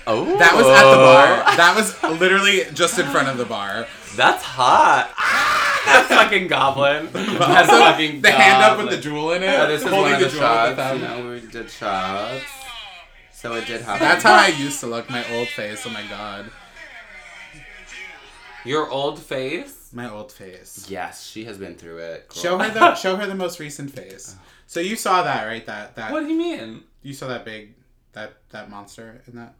Oh, That was at the bar. That was literally just in front of the bar. That's hot. That's fucking goblin. That's Also, fucking the hand up with the jewel in it. Oh, this is holding one of the the jewel shots. the You know, we did shots. So it did happen. That's how I used to look. My old face. Oh my god. Your old face. My old face. Yes, she has been through it. girl. Show her the show her the most recent face. So you saw that right? That that What do you mean? you saw that big that that monster in that.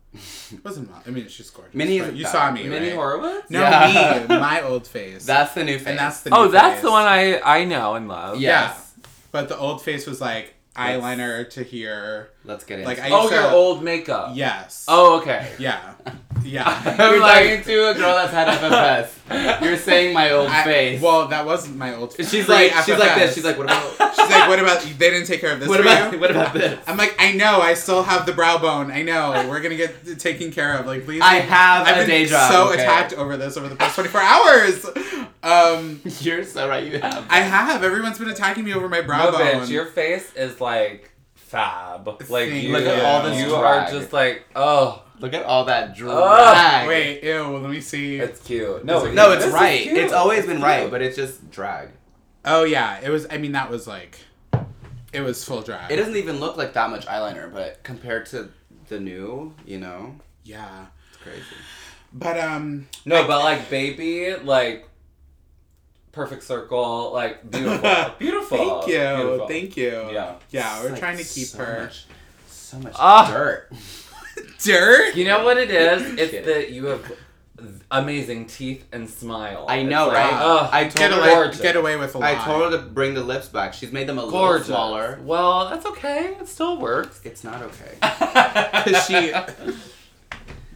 It wasn't mon- I mean, she's gorgeous. Minnie but isn't you saw me. Minnie right? Horowitz? No, Yeah. me, my old face. That's the new face. and that's the. Oh, new that's face. the one I I know and love. Yes. But the old face was like eyeliner to here. Let's get into Like it. I Oh, your to, old makeup. Yes. Oh, okay. Yeah. Yeah. You're like- talking to a girl that's had FFS. You're saying my old I- face. Well, that wasn't my old face. she's like, she's like this. She's like, what about? She's like, what about? They didn't take care of this what for about? you? What about this? I'm like, I know. I still have the brow bone. I know. We're gonna get taken care of. Like, please. I have I've a been day job. so okay? attacked over this over the past 24 hours. Um, You're so right. You have. I have. Everyone's been attacking me over my brow No, bone. bitch, your face is like fab. Like Thank you, Look at all this you drag. are just like, oh, Look at all that drag. Ugh, Wait, ew. Let me see. it's cute. No, it- No, it's right. It's always been It's right, but it's just drag. oh yeah, it was. I mean, that was like, it was full drag. It doesn't even look like that much eyeliner, but compared to the new, you know, Yeah, it's crazy. but um, no, but like baby, like perfect circle, like beautiful, beautiful. Thank you. beautiful. Thank you. Yeah. Yeah, we're It's, trying to keep so her much- so much Ah. dirt. Dirt. You know what it is? It's that you have amazing teeth and smile. I know, It's right? like, ugh, I told Get her. away, gorgeous. get away with a lie. I told her to bring the lips back. She's made them a gorgeous. little smaller. Well, that's okay. It still works. It's not okay. She,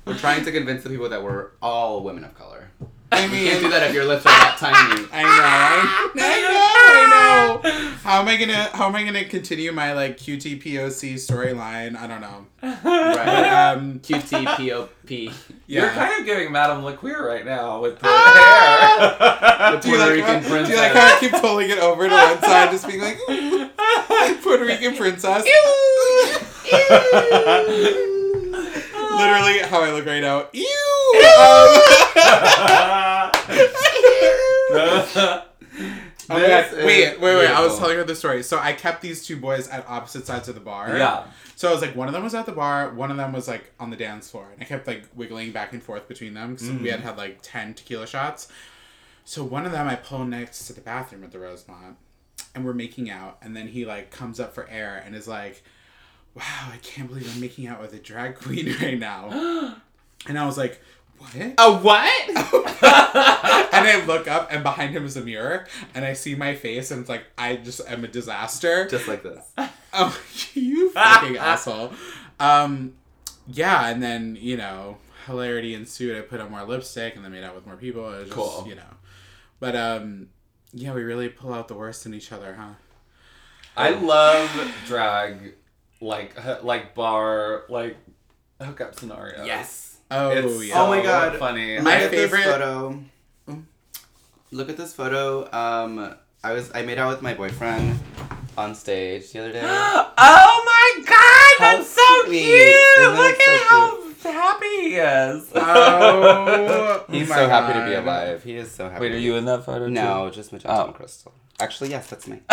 We're trying to convince the people that we're all women of color. I mean, You can't do that if your lips are that tiny. I know, I, know, I know. How am I gonna, how am I gonna continue my like QTPOC storyline? I don't know. Right. um, QTPOP. yeah. You're kind of giving Madame LaQueer right now with the Ah! hair. The Puerto like Rican how, princess. Do you like how I keep pulling it over to one side, just being like, "Ooh, Puerto Rican princess? Literally how I look right now. Ew! Um, oh God. is Wait, wait, wait. I was telling her the story. So I kept these two boys at opposite sides of the bar. yeah. So I was like, one of them was at the bar, one of them was like on the dance floor, and I kept like wiggling back and forth between them because we had had like ten tequila shots. So one of them I pull next to the bathroom at the Rosemont, and we're making out, and then he like comes up for air and is like, "Wow, I can't believe I'm making out with a drag queen right now," and I was like, "What?" A what? and I look up, and behind him is a mirror, and I see my face, and it's like I just am a disaster. Just like this. Oh, you fucking asshole. Um, yeah, and then, you know, hilarity ensued. I put on more lipstick and then made out with more people. It was just, Cool. you know. But, um, yeah, we really pull out the worst in each other, huh? I love drag, like like bar, like hookup scenario. Yes. Oh, It's yeah. Oh my God. funny. My Look at this favorite- photo. Look at this photo. Um, I was I made out with my boyfriend on stage the other day. oh my god, How that's so sweet. cute! Isn't Look it so at how happy he is. Oh, He's my so happy to be alive. He is so happy. Wait, are you in that photo? too? No, just Magenta Oh. and Crystal. Actually, yes, that's me.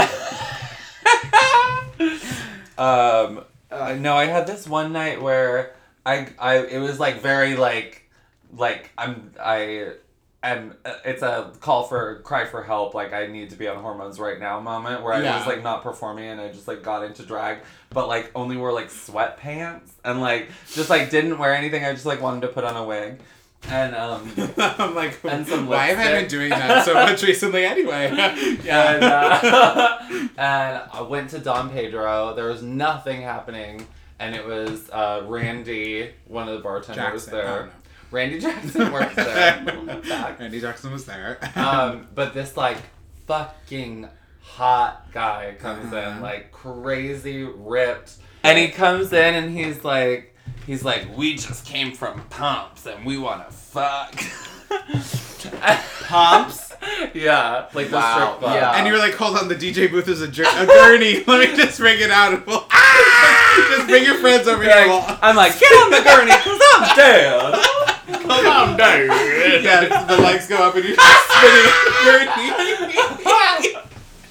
um, uh, no, I had this one night where I, I, it was like very like, like I'm, I, am. uh, It's a call for cry for help. Like I need to be on hormones right now. Moment where I Yeah. was like not performing and I just like got into drag, but like only wore like sweatpants and like just like didn't wear anything. I just like wanted to put on a wig, and um. I'm like, And some why have I been doing that so much recently anyway? yeah. and, uh, and I went to Don Pedro. There was nothing happening, and it was uh, Randy, one of the bartenders Jackson. there. Oh, no. Randy Jackson works there. Randy Jackson was there. um, but this like fucking hot guy comes in, Uh-huh. like crazy ripped, and he comes in and he's like. He's like, we just came from pumps and we want to fuck. Pumps? yeah, like the Wow, strip club. yeah. And you were like, hold on, the DJ booth is a, jour- a gurney. Let me just bring it out. And we'll just bring your friends over here. Like, We'll- I'm like, get on the gurney, cause I'm dead. Come on, dude. yeah, the lights go up and you're just spinning the gurney.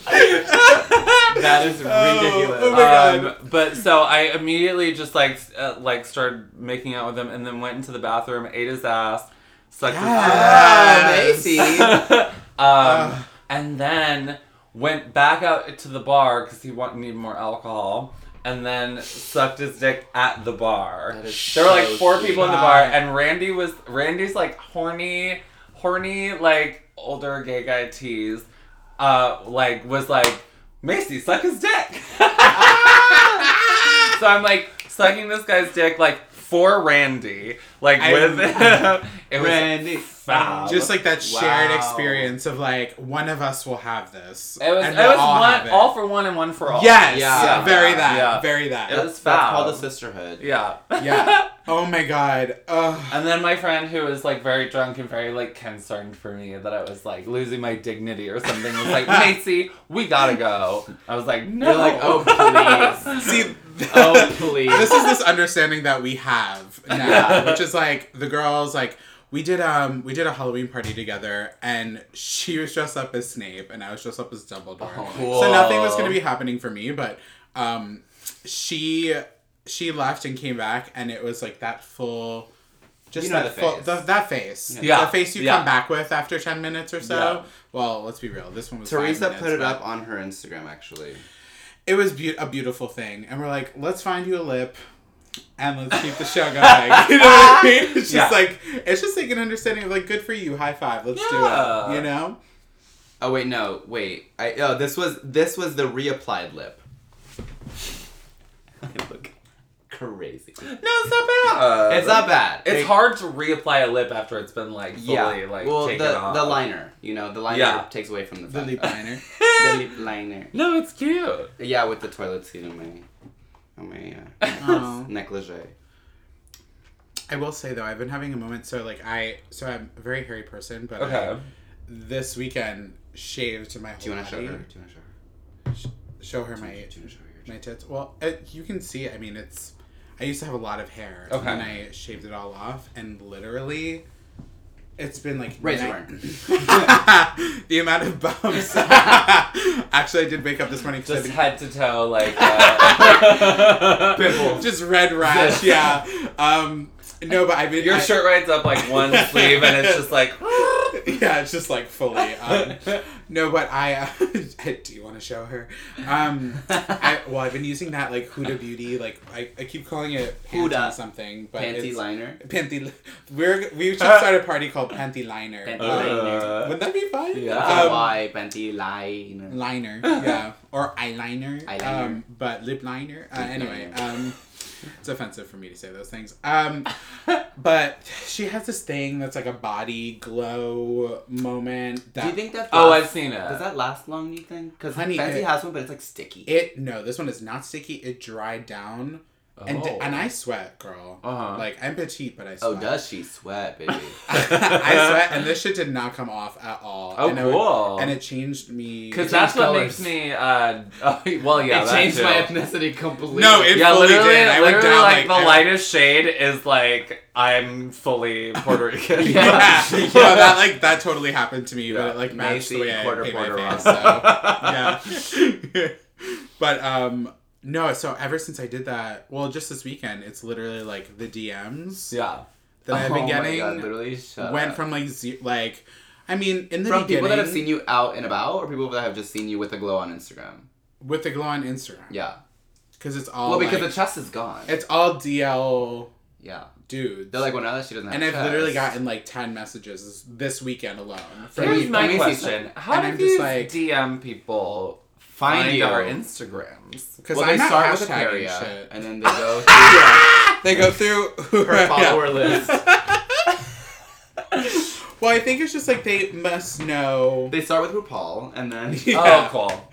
That is Oh, ridiculous. oh my God. Um, but so I immediately just like uh, like started making out with him, and then went into the bathroom, ate his ass, sucked Yes. Macy. his um, and then went back out to the bar because he wanted need more alcohol. And then sucked his dick at the bar. There were like four sweet. people in the bar, and Randy was Randy's like horny, horny like older gay guy tease, uh, like was like Macy suck his dick. so I'm like sucking this guy's dick like for Randy, like I- with him. It was Randy. fab. Just like that shared Wow. experience of like, one of us will have this. it was. and It we'll was all one it. all for one and one for all. Yes, Yeah. very Yeah. that, Yeah. very that. It was That's, that's called a sisterhood. Yeah. yeah. Oh my god. Ugh. And then my friend who was like very drunk and very like concerned for me that I was like losing my dignity or something was like, Macy, we gotta go. I was like, no. You're like, oh, please. See, Oh, please. this is this understanding that we have now, Yeah. which is like the girls like we did um we did a Halloween party together and she was dressed up as Snape and I was dressed up as Dumbledore. Oh, So nothing was gonna be happening for me, but um she she left and came back and it was like that full just You know that the full, face. the, that face. Yeah. The face you Yeah. come back with after 10 minutes or so. Yeah. Well, let's be real. This one was five Teresa minutes, put it up on her Instagram actually. It was be- a beautiful thing. And we're like, let's find you a lip and let's keep the show going. you know what I mean? It's just Yeah. like, it's just like an understanding of like, good for you. High five. Let's do it. You know? Oh wait, no, wait. I oh this was this was the reapplied lip. I look crazy. No, it's not bad. Uh, it's not bad. It's They- hard to reapply a lip after it's been like fully Yeah. like well, taken the off. the liner, you know, the liner Yeah. takes away from the The lip liner. the lip liner. No, it's cute. Yeah, with the toilet seat in my on my uh, Oh. negligee. I will say though, I've been having a moment. So like I, so I'm a very hairy person, but Okay. I, this weekend shaved my whole Do you want to show her? Do you want to show her? Show her my Do you want to show her my tits. Well, it, you can see. I mean, it's. I used to have a lot of hair, Okay. and I shaved it all off, and literally, it's been like Razor burn. the amount of bumps. Actually, I did wake up this morning Just head to toe, like uh, Pimple. just red rash. yeah. Um. No, but I mean, Your I- shirt rides up like one sleeve, and it's just like. yeah, it's just like fully. Um, no, but I, uh, I do you want to show her. Um, I, well, I've been using that like Huda Beauty. Like I, I keep calling it panty Huda. something, but Panty it's, liner. Panty. We're we should start a party called Panty Liner. Panty Uh, wouldn't that be fun? Yeah. Um, Why panty liner? liner, yeah, or eyeliner, Eyeliner. Um, but lip liner. Uh, anyway, um, it's offensive for me to say those things. Um, but she has this thing that's like a body glow moment. That Do you think that? Oh, I've seen it. Does that last long? Do you think? Because Honey, Fancy it- has one, but it's like sticky. it? No, this one is not sticky. It dried down, and Oh. and I sweat, girl. Uh-huh. Like I'm petite, but I sweat. oh, does she sweat, baby? I sweat, and this shit did not come off at all. Oh, and It, cool. and it changed me. Because that's changed what colors. makes me. Uh, oh, well, yeah, it that changed too. my ethnicity completely. No, it- Yeah, fully literally, did. I literally, down, like, like, the I- lightest shade is like I'm fully Puerto Rican. yeah, yeah, that like that totally happened to me, but Yeah. it like matched the Macy, way I quarter paint Puerto my face. So, yeah, but um, no. So ever since I did that, well, just this weekend, it's literally like the DMs yeah. that I've oh been my getting God, literally went up. from like ze- like, I mean, in the from people that have seen you out and about, or people that have just seen you with a glow on Instagram. with the glow on Instagram, Yeah. because it's all well, because like- the chest is gone. it's all DL yeah. dudes. They're like, well, now that she doesn't have and I've chest. literally gotten like ten messages this weekend alone. from Here's me- my question: How And do I'm just these like- DM people Find find, you. our Instagrams? Because Well, I'm they not start with hashtagging Aquaria, shit. and then they go through They go through her follower list. Well, I think it's just like they must know. They start with RuPaul, and then oh, Yeah. Oh, cool.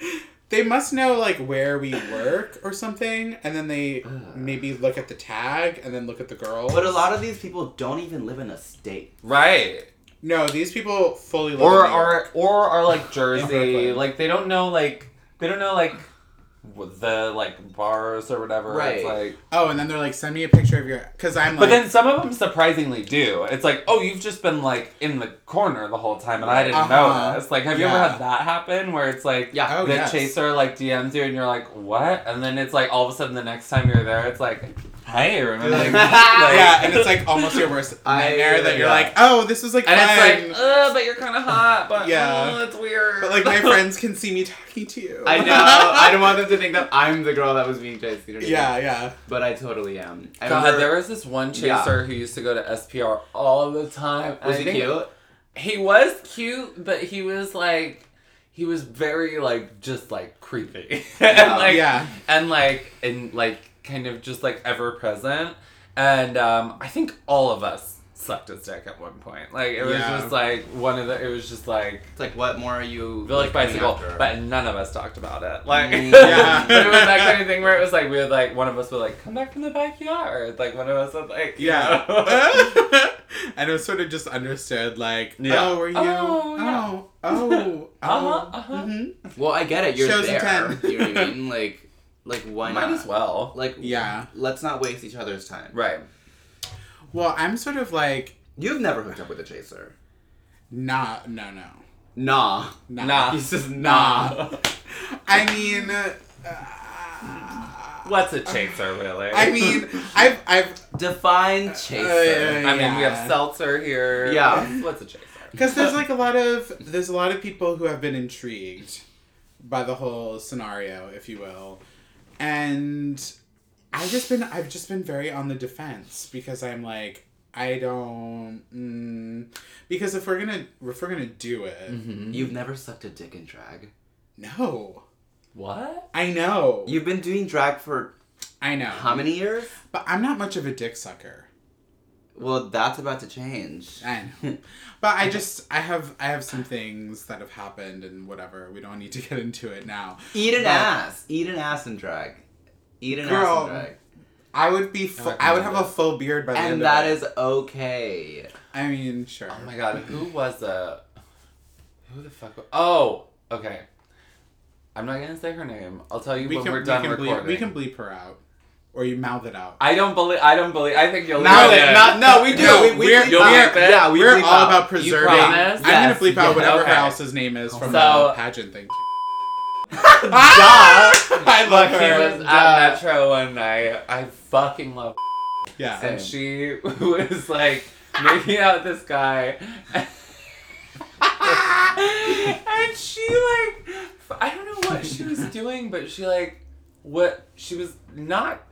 They must know like where we work or something, and then they maybe look at the tag and then look at the girl. But a lot of these people don't even live in a state. Right. no, these people fully live Or in New York. are or are like Jersey, like they don't know like they don't know like the like bars or whatever. Right. It's Right. like, oh, and then they're like, send me a picture of your because I'm like but like, then some of them surprisingly do. It's like, oh, you've just been like in the corner the whole time, and I didn't Uh-huh. notice. Like, have you ever had that happen where it's like, Yeah. Oh, the yes. chaser like DMs you, and you're like, what? And then it's like all of a sudden the next time you're there, it's like, hey, remember? Like, yeah, and it's like almost your worst I- nightmare that you're yeah. like, oh, this is like and fun. it's like, uh, but you're kind of hot, but Yeah. yeah, it's weird. but like my friends can see me talking to you. I know. I don't want them to think that I'm the girl that was being chased. You know what I yeah, yeah. But I totally am. I God, remember- there was this one chaser Yeah. who used to go to SPR all the time. was I he cute? He was cute, but he was like, he was very like just like creepy, and like Yeah. and like and like kind of just like ever present. And um, I think all of us sucked his dick at one point. Like it was Yeah. just like one of the. It was just like It's like, what more are you? Village coming Bicycle, but none of us talked about it. Like, Mm, yeah. but it was that kind of thing where it was like we would like one of us would like come back from the backyard. Like one of us would like Yeah. and it was sort of just understood like, Yeah. oh, were you? Oh, yeah. oh, oh, oh. Uh-huh, uh-huh. mhm. well, I get it. You're Shows there. You know what I mean? Like, like why Might not? as well. Like, Yeah. Let's not waste each other's time. Right. Well, I'm sort of like, You've never hooked up with a chaser. nah, no, no. Nah. Nah. Nah. He says nah. I mean, uh, What's a chaser, really? I mean, I've I've Define chaser. Uh, I mean, we yeah. have seltzer here. Yeah. What's, what's a chaser? because there's like a lot of there's a lot of people who have been intrigued by the whole scenario, if you will, and I've just been I've just been very on the defense because I'm like I don't mm, because if we're gonna if we're gonna do it, You've never sucked a dick in drag. no, What? I know, You've been doing drag for I know, how many years? but I'm not much of a dick sucker. Well, that's about to change. I know. But I just I have I have some things that have happened and whatever. We don't need to get into it now. Eat an But- ass. Eat an ass and drag. Eat an Girl, ass in drag. I would be fu- I I would have a full beard by the end And of that it. is okay. I mean, sure. Oh my god, who was it? Who the fuck? wa- Oh, okay. I'm not gonna say her name. I'll tell you we when can we're we done can recording. bleep we can bleep her out, or you mouth it out. I don't believe. I don't believe. I think you'll Now it that, not, no, we do. No, we, we we're- bleep you'll out. bleep it? Yeah, we We're all out. about preserving. promise? I'm gonna Yes, bleep out yes. whatever Okay. her else's name is from So- the pageant thing. Duh. I love He her. was at Metro one night. I fucking love. Yeah. Same. And she was like making out with this guy. and she like I don't know what she was doing, but she like what she was not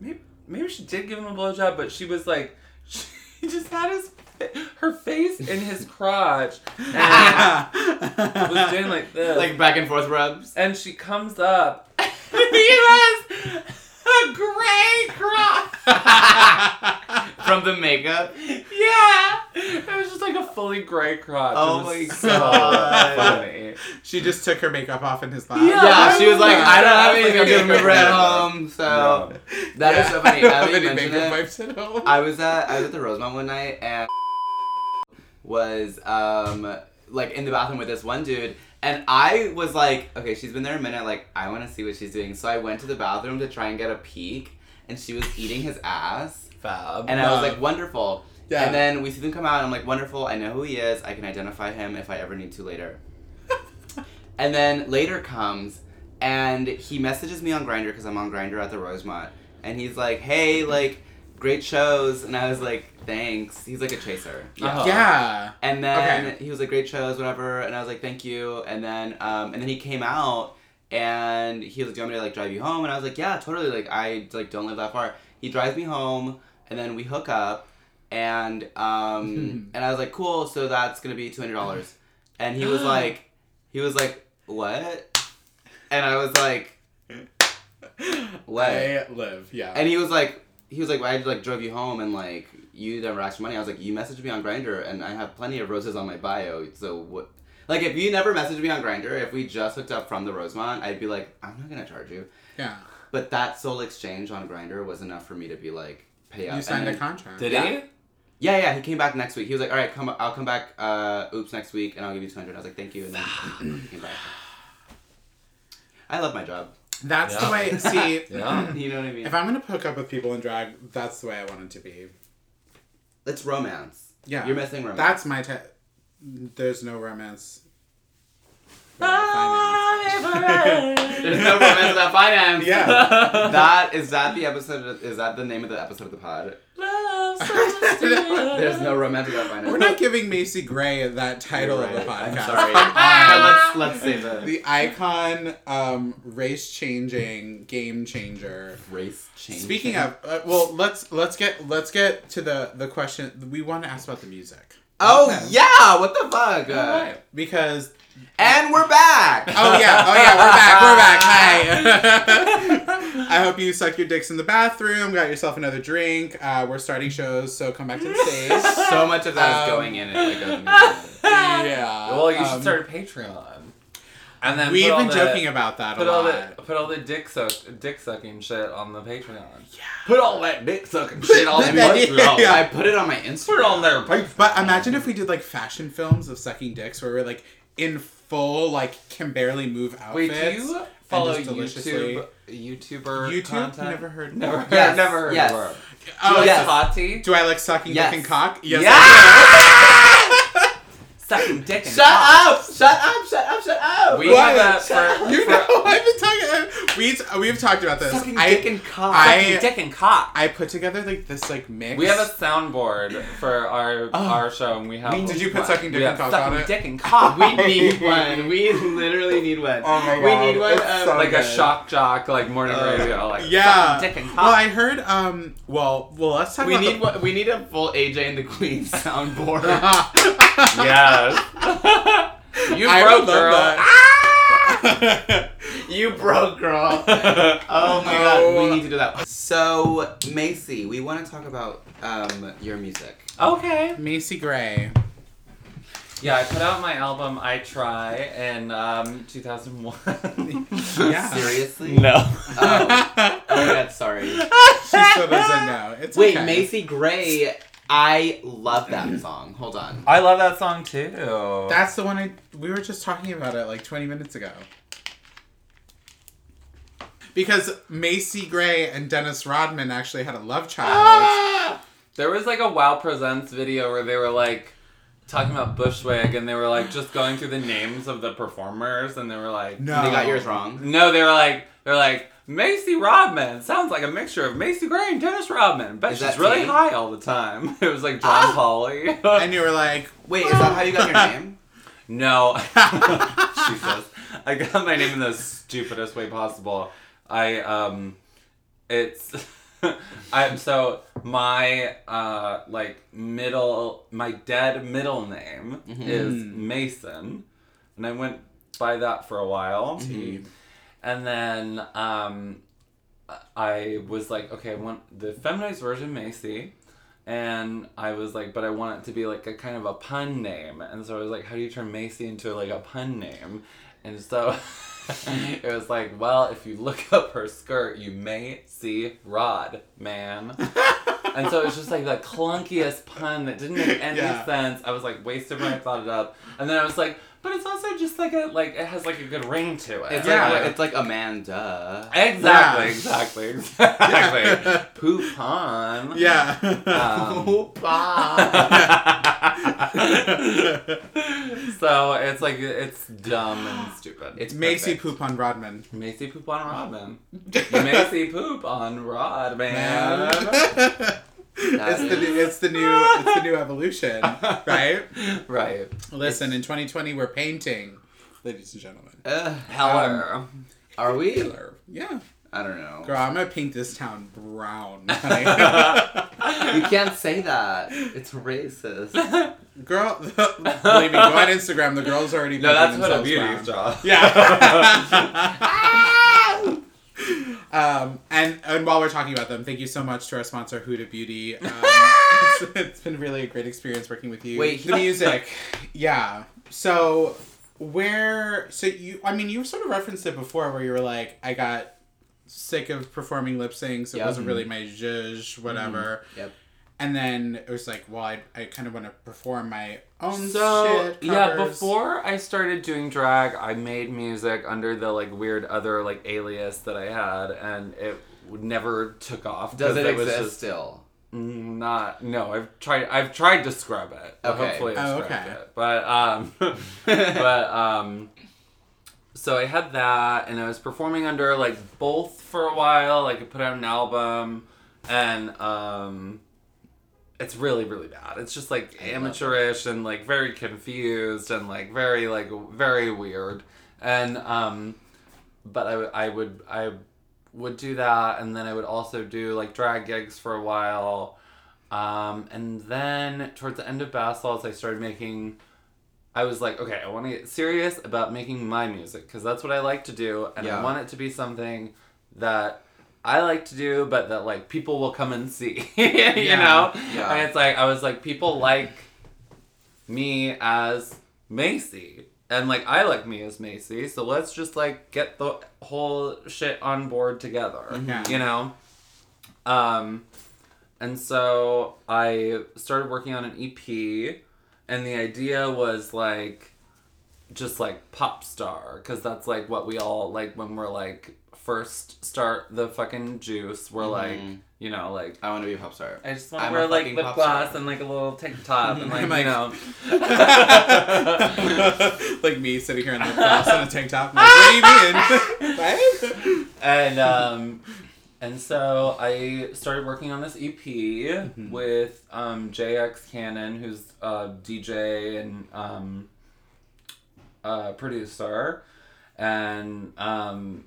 maybe maybe she did give him a blowjob, but she was like she just had his her face in his crotch and was doing like this. Like back and forth rubs. and she comes up and he has a gray crotch. From the makeup. Yeah, it was just like a fully gray crotch. Oh my was so God. funny. she just took her makeup off in his lap. Yeah. Yeah, she was like, I don't have Like anything. a I'm gonna remember at makeup. home. So No. that is so funny. I don't have any makeup it. wipes at home. I was at I was at the Rosemont one night and was um like in the bathroom with this one dude and I was like, okay, she's been there a minute, like I wanna see what she's doing. So I went to the bathroom to try and get a peek and she was eating his ass. Fab. And I was like, wonderful. Yeah. And then we see them come out and I'm like, wonderful, I know who he is, I can identify him if I ever need to later. and then later comes and he messages me on Grindr because I'm on Grindr at the Rosemont. And he's like, hey, like, great shows. And I was like, thanks. He's like a chaser. Yeah. Uh-huh. yeah. And then Okay. he was like, great shows, whatever. And I was like, thank you. And then, um, and then he came out and he was like, do you want me to like drive you home? And I was like, yeah, totally. Like, I like don't live that far. He drives me home and then we hook up and, um, and I was like, cool. So that's going to be $200. And he was like, he was like, what? And I was like, what? I live. Yeah. And he was like, he was like, I like drove you home and like you never asked for money. I was like, you messaged me on Grindr and I have plenty of roses on my bio. So what? Like if you never messaged me on Grindr, if we just hooked up from the Rosemont, I'd be like, I'm not gonna charge you. yeah. But that sole exchange on Grindr was enough for me to be like, pay up. You signed And a contract. Did Yeah. he? Yeah, yeah. He came back next week. He was like, all right, come. I'll come back. Uh, oops, next week, and I'll give you two hundred. I was like, thank you, and then he came back. I love my job. That's the way. See, Yeah. You know what I mean? if I'm gonna hook up with people in drag, that's the way I want it to be. it's romance. Yeah. You're missing romance. That's my type. There's no romance. There's no romance without finance. Yeah. That is that the episode? Is that the name of the episode of the pod? Love There's no romance without finance. We're not giving Macy Gray that title of the You're right. podcast. I'm sorry. Come on. let's let's save it. the icon, um, race changing game changer. race change. Speaking of, uh, well, let's let's get let's get to the the question. We want to ask about the music Oh Okay. yeah, what the fuck? Uh, Alright. because And we're back. oh yeah oh yeah we're back we're back hi. I hope you suck your dicks in the bathroom, got yourself another drink. Uh, we're starting shows, so come back to the stage. so much of that is Um, going in it. Like, goes in yeah. Well, you um, should start a Patreon. And then We've been the- joking about that a Put all lot. the put all the dick suck dick sucking shit on the Patreon. Yeah. Put all that dick sucking shit on Put my that- Instagram. yeah. I put it on my Instagram. Put it on there, But imagine if we did like fashion films of sucking dicks where we're like in full like can barely move out. Wait, outfits. do you follow YouTube YouTuber YouTube? content? Never heard. Never heard. Yes, Never heard yes. of her. Oh, Do you yes. like Tati? Do I like sucking Yes. dick and cock? Yes. Yeah! Sucking dick and Shut cock. up! Shut up! Shut up! Shut up! We What? have a for, You for- know, I've been talking. we we've talked about this. Sucking I, dick and cock. I- Sucking dick and cock. I put together like this like mix. We have a soundboard for our our show, and we have. We- Did you put sucking dick we and have cock on sucking it? dick and cock. we need one. We literally need one. Oh my god. We need one. it's um, so like a shock jock, like morning Uh, radio, like Yeah. sucking dick and cock. Well, I heard. Um. Well. Well. Let's talk We about need the- one, we need a full AJ and the Queen soundboard. yes. You I broke, would love girl. that. you broke, girl. Oh my god, Oh. we need to do that. So, Macy, we want to talk about um your music. okay. Macy Gray. Yeah, I put out my album "I Try" in um, 2001. Yeah. Seriously? No. Oh. Oh my god, sorry. She still doesn't know. It's Wait, okay. Macy Gray. I love that song. Hold on. I love that song too. That's the one I. We were just talking about it like 20 minutes ago. Because Macy Gray and Dennis Rodman actually had a love child. Ah! There was like a Wow Presents video where they were like talking about Bushwick and they were like just going through the names of the performers and they were like No. They got yours wrong. No, they were like they're like Macy Rodman sounds like a mixture of Macy Gray and Dennis Rodman. Bet Is she's really high all the time. It was like John Polly. and you were like, Wait, is that how you got your name? no, Jesus, I got my name in the stupidest way possible. I um, it's I'm so my uh like middle my dead middle name is Mason, and I went by that for a while. Tea. And then um, I was like, okay, I want the feminized version Macy. And I was like, but I want it to be like a kind of a pun name. And so I was like, how do you turn Macy into like a pun name? And so it was like, well, if you look up her skirt, you may see Rod, man. and so it was just like the clunkiest pun that didn't make any Yeah. sense. I was like wasted when I thought it up. And then I was like, but it's also just like a like it has like a good ring to it. It's Yeah. like it's like Amanda. Exactly, Yeah. exactly, exactly. Poop on. yeah. Um, so it's like it's dumb and stupid. It's Macy perfect. Poop on Rodman. Macy poop on Rodman. Macy poop on Rodman. Man. it's the new, it's the new it's the new evolution, right? Right. Listen, in 2020 we're painting, ladies and gentlemen. Uh, Heller. are we? Killer. Yeah, I don't know. girl, I'm gonna paint this town brown. honey. You can't say that. It's racist. girl, believe me, go on Instagram. The girls already. no, that's what Huda themselves Beauty's brown. job. Yeah. Um, and and while we're talking about them, thank you so much to our sponsor, Huda Beauty. Um, it's, it's been really a great experience working with you. Wait, the music, yeah. So where? So you? I mean, you sort of referenced it before, where you were like, I got sick of performing lip syncs. It Yep. wasn't really my zhuzh, whatever. Yep. And then it was like, well, I, I kind of want to perform my own So shit. yeah, before I started doing drag, I made music under the like weird other like alias that I had, and it never took off. Does it was exist just- still? Mm, Not no. I've tried. I've tried to scrub it. Okay. Hopefully, I've Oh, scrubbed okay. it. But um, but um, so I had that, and I was performing under like both for a while. Like I put out an album, and um, it's really really bad. It's just like amateurish and like very confused and like very like very weird. And um, but I I would I would do that, and then I would also do like drag gigs for a while. Um, and then towards the end of Bath Salts, I started making. I was like, okay, I want to get serious about making my music because that's what I like to do, and Yeah. I want it to be something that I like to do, but that like people will come and see, you Yeah. know. Yeah. And it's like I was like, people like me as Macy, and like I like me as Macy, so let's just like get the whole shit on board together, Yeah. you know. Um, and so I started working on an EP, and the idea was like just like pop star because that's like what we all like when we're like first start the fucking juice. We're like, Mhm. you know, like I want to be a pop star. I just want to I'm wear like fucking lip pop gloss star. and like a little tank top and like, I'm like- you know. like me sitting here in the class in a tank top. I'm like, what do you mean? what? and um and so I started working on this EP Mm-hmm. with um JX Cannon, who's a DJ and um uh producer. And um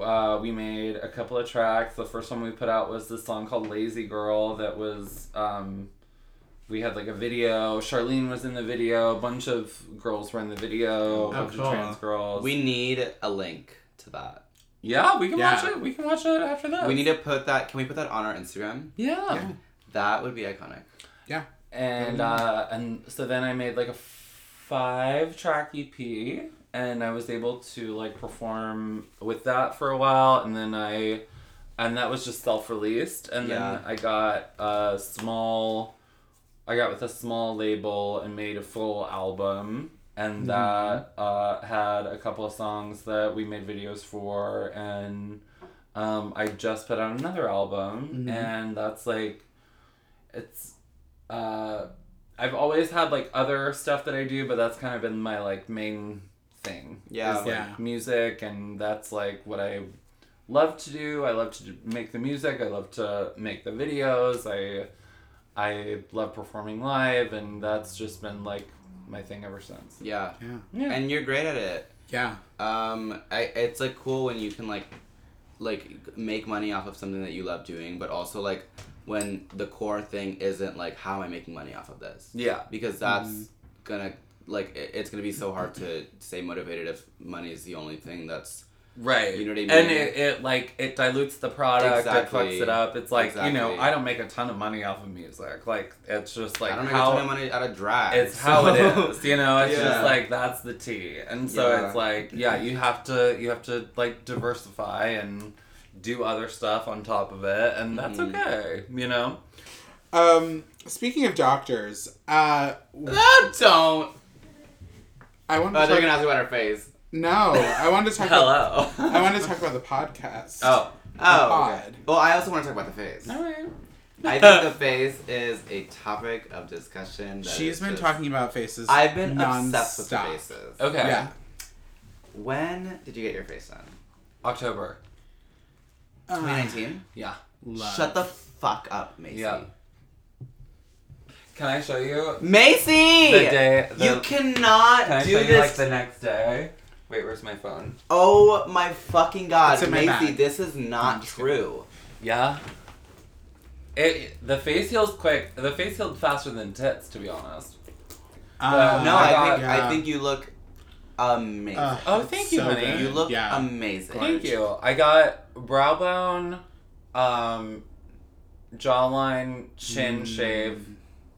uh, we made a couple of tracks. The first one we put out was this song called Lazy Girl that was um we had like a video. Charlene was in the video. A bunch of girls were in the video. A Oh, bunch cool. of trans girls. We need a link to that. Yeah, we can Yeah. watch it. We can watch it after that. We need to put that. Can we put that on our Instagram? Yeah. Yeah. That would be iconic. Yeah. And uh, and so then I made like a five track EP, and I was able to like perform with that for a while, and then I, and that was just self released, and Yeah. then I got a small, I got with a small label and made a full album. And that uh, had a couple of songs that we made videos for, and um, I just put out another album, Mhm. and that's like, it's, uh, I've always had like other stuff that I do, but that's kind of been my like main thing. Yeah. is, like, Yeah. music, and that's like what I love to do. I love to make the music. I love to make the videos. I, I love performing live, and that's just been like my thing ever since. Yeah. Yeah. Yeah. And you're great at it. Yeah. Um, I it's like cool when you can like, like make money off of something that you love doing, but also like when the core thing isn't like how am I making money off of this? yeah. Because that's gonna like it, it's gonna be so hard to stay motivated if money is the only thing that's Right. You know what I mean? And it, it like it dilutes the product, Exactly. it fucks it up. It's like, you know, I don't make a ton of money off of music. Like it's just like I don't make how a ton of money out of drag. it's so- how it is. You know, it's Yeah. just like that's the tea. And so Yeah. it's like, yeah, you have to you have to like diversify and do other stuff on top of it and that's Mhm. okay, you know? Um, speaking of doctors, uh, No, don't. I want to Oh, they're talk, gonna ask about her face. no, I wanted to talk. About, Hello. I wanted to talk about the podcast. Oh. Oh. okay. Pod. Well, I also want to talk about the face. Alright. I think the face is a topic of discussion. That She's is been just- talking about faces. I've been non-stop. obsessed with the faces. Okay. Yeah. When did you get your face done? October. Uh, 2019. Yeah. love. Shut the fuck up, Macy. Yeah. Can I show you Macy. the day the, you cannot Can I do show this. you like the next day? Wait, where's my phone? oh my fucking god, It's in my Macy! bag. This is not just true. Yeah. It the face heals quick. The face healed faster than tits, to be honest. Uh, no, I I, think yeah. I think you look amazing. Uh, Oh, thank you, so honey. good. you look yeah. amazing. Thank you. I got brow bone, um, jawline, chin Mm. shave,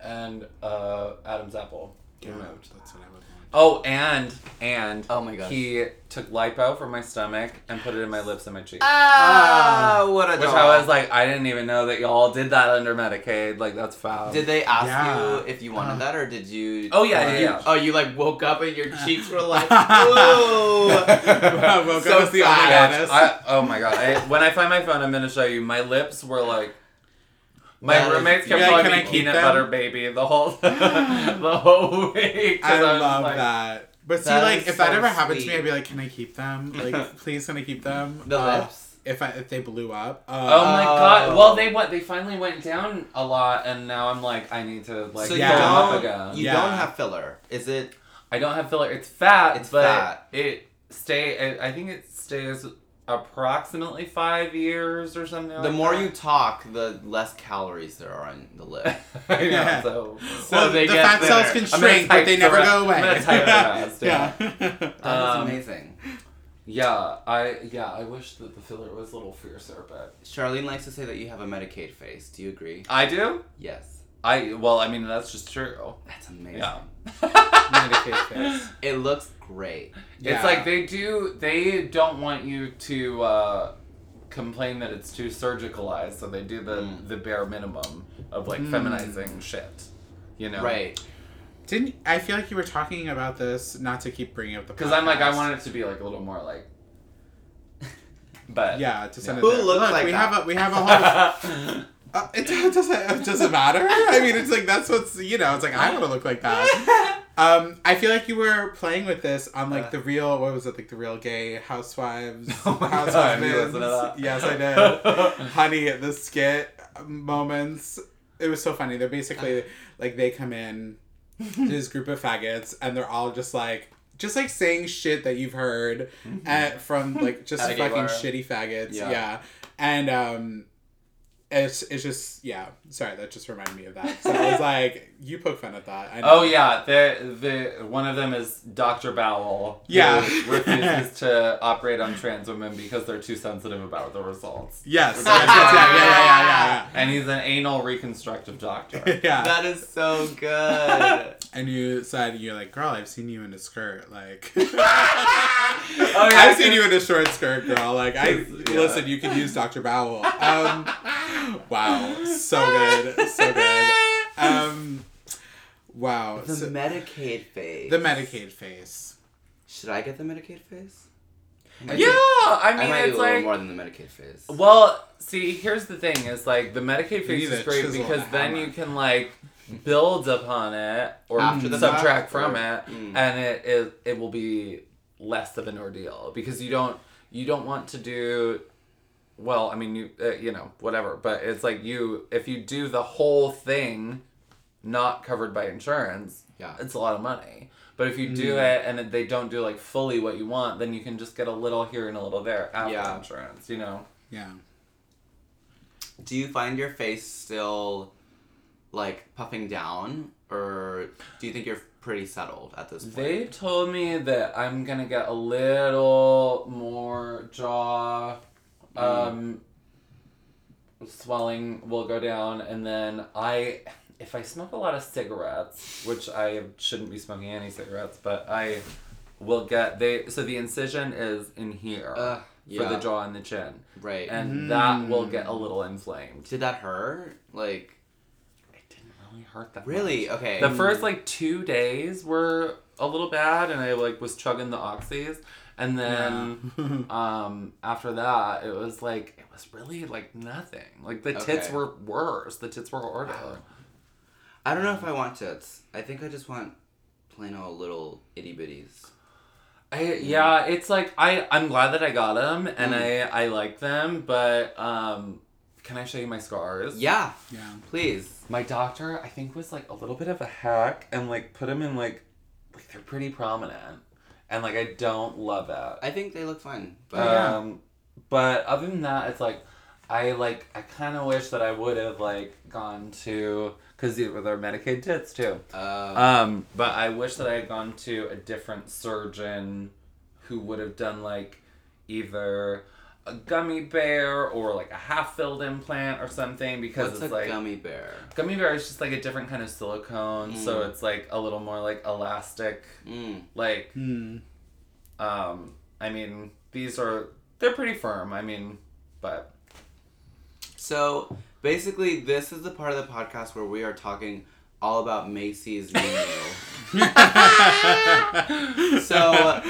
and uh, Adam's apple Yeah, removed. that's what I would want. Oh, and and Oh my gosh. he took lipo from my stomach and put it in my lips and my cheeks. Ah, what a Which doll. I was like, I didn't even know that y'all did that under Medicaid. Like that's foul. Did they ask Yeah. you if you wanted Uh. that, or did you? Oh, yeah, yeah, you- yeah. Oh, you like woke up and your cheeks were like, Whoa. whoa. Woke So up with the fat. Omegatus. I, oh my god! I, when I find my phone, I'm gonna show you. My lips were like. My That is- roommates kept Yeah, calling me peanut them? butter baby the whole the whole week. I was love like- that. But see, That like, is if that so ever happened to me. I'd be like, "Can I keep them? Like, please, can I keep them?" The Uh, lips. If I if they blew up. Uh, Oh my Oh. god! Well, they went. They finally went down a lot, and now I'm like, I need to like so yeah. them up you again. don't, you Yeah. don't have filler. Is it? I don't have filler. It's fat. It's but fat. It stay. I I think it stays approximately five years or something. The like more that. you talk, the less calories there are on the lip. I know. Yeah. So, So well, they the get fat cells thinner. can shrink, but they never re- go away. I'm gonna type the rest, yeah. That is Um, amazing. yeah, I yeah, I wish that the filler was a little fiercer, but Charlene likes to say that you have a Medicaid face. Do you agree? I do. Yes. I well, I mean that's just true. That's amazing. Yeah. Medicaid face. It looks great. Yeah. It's like they do. They don't want you to uh, complain that it's too surgicalized, so they do the Mm. the bare minimum of like Mm. feminizing shit. You know. Right. Didn't I feel like you were talking about this? Not to keep bringing up the Because I'm like, I want it to be like a little more like. But Yeah, to send Who it. there. looks Look, like we that? have a we have a whole. Uh, it doesn't it doesn't matter. I mean, it's like that's what's you know. It's like I want to look like that. Um, I feel like you were playing with this on like the real what was it like the real gay housewives Oh my housewives. God? Yes, I did. Honey, the skit moments. It was so funny. They're basically like they come in to this group of faggots and they're all just like just like saying shit that you've heard at, from like just At a gay fucking shitty faggots. Yeah. Yeah. And um it's it's just yeah. Sorry, that just reminded me of that. So I was like, you poke fun at that. I know. Oh yeah, the the one of them is Dr. Bowell. who Yeah. refuses to operate on trans women because they're too sensitive about the results. Yes. yes, yes, yeah, yeah, yeah, yeah, And he's an anal reconstructive doctor. yeah. That is so good. and you said you're like, girl, I've seen you in a skirt. Like, Oh, yeah, I've seen you in a short skirt, girl. Like, I Yeah. listen. You can use Dr. Bowell. Um, wow, so good, so good. Um, wow. The So- Medicaid face. the Medicaid face. Should I get the Medicaid face? Yeah, I I mean might do it's a like more than the Medicaid face. Well, see, here's the thing: is like the Medicaid You face is great because and then you can like build upon it or After the subtract fact, from or- it, Mm. and it, it it will be less of an ordeal because you don't you don't want to do. Well, I mean, you uh, you know whatever, but it's like you if you do the whole thing, not covered by insurance, Yeah. it's a lot of money. But if you do Mm. it and they don't do like fully what you want, then you can just get a little here and a little there after Yeah. insurance. You know. Yeah. Do you find your face still like puffing down, or do you think you're pretty settled at this point? They told me that I'm gonna get a little more jaw mm. um, swelling will go down, and then I, if I smoke a lot of cigarettes, which I shouldn't be smoking any cigarettes, but I will get they. So the incision is in here Ugh, for the jaw and the chin, right. and that will get a hmm. little inflamed. Did that hurt? Like It didn't really hurt that. really? much. Okay. The first like two days were a little bad, and I like was chugging the oxys, and then um after that it was like it was really like nothing. Like the tits Okay. were worse. The tits were harder. I don't know if I want tits. I think I just want plain old little itty bitties. I yeah, it's like I I'm glad that I got them and Mm. I I like them, but um can I show you my scars? Yeah, Yeah. please. My doctor, I think, was like a little bit of a hack and like put them in like like they're pretty prominent. And like I don't love it. I think they look fun. But Oh, yeah. Um, but other than that, it's like I like I kind of wish that I would have like gone to because these were their Medicaid tits too. uh, Um, but I wish that I had gone to a different surgeon who would have done like either a gummy bear or like a half filled implant or something because what's it's a like gummy bear? gummy bear is just like a different kind of silicone, so Mm. it's like a little more like elastic. Mm. Like Hmm. um, I mean, these are they're pretty firm. I mean, but So basically, this is the part of the podcast where we are talking all about Macy's menu. so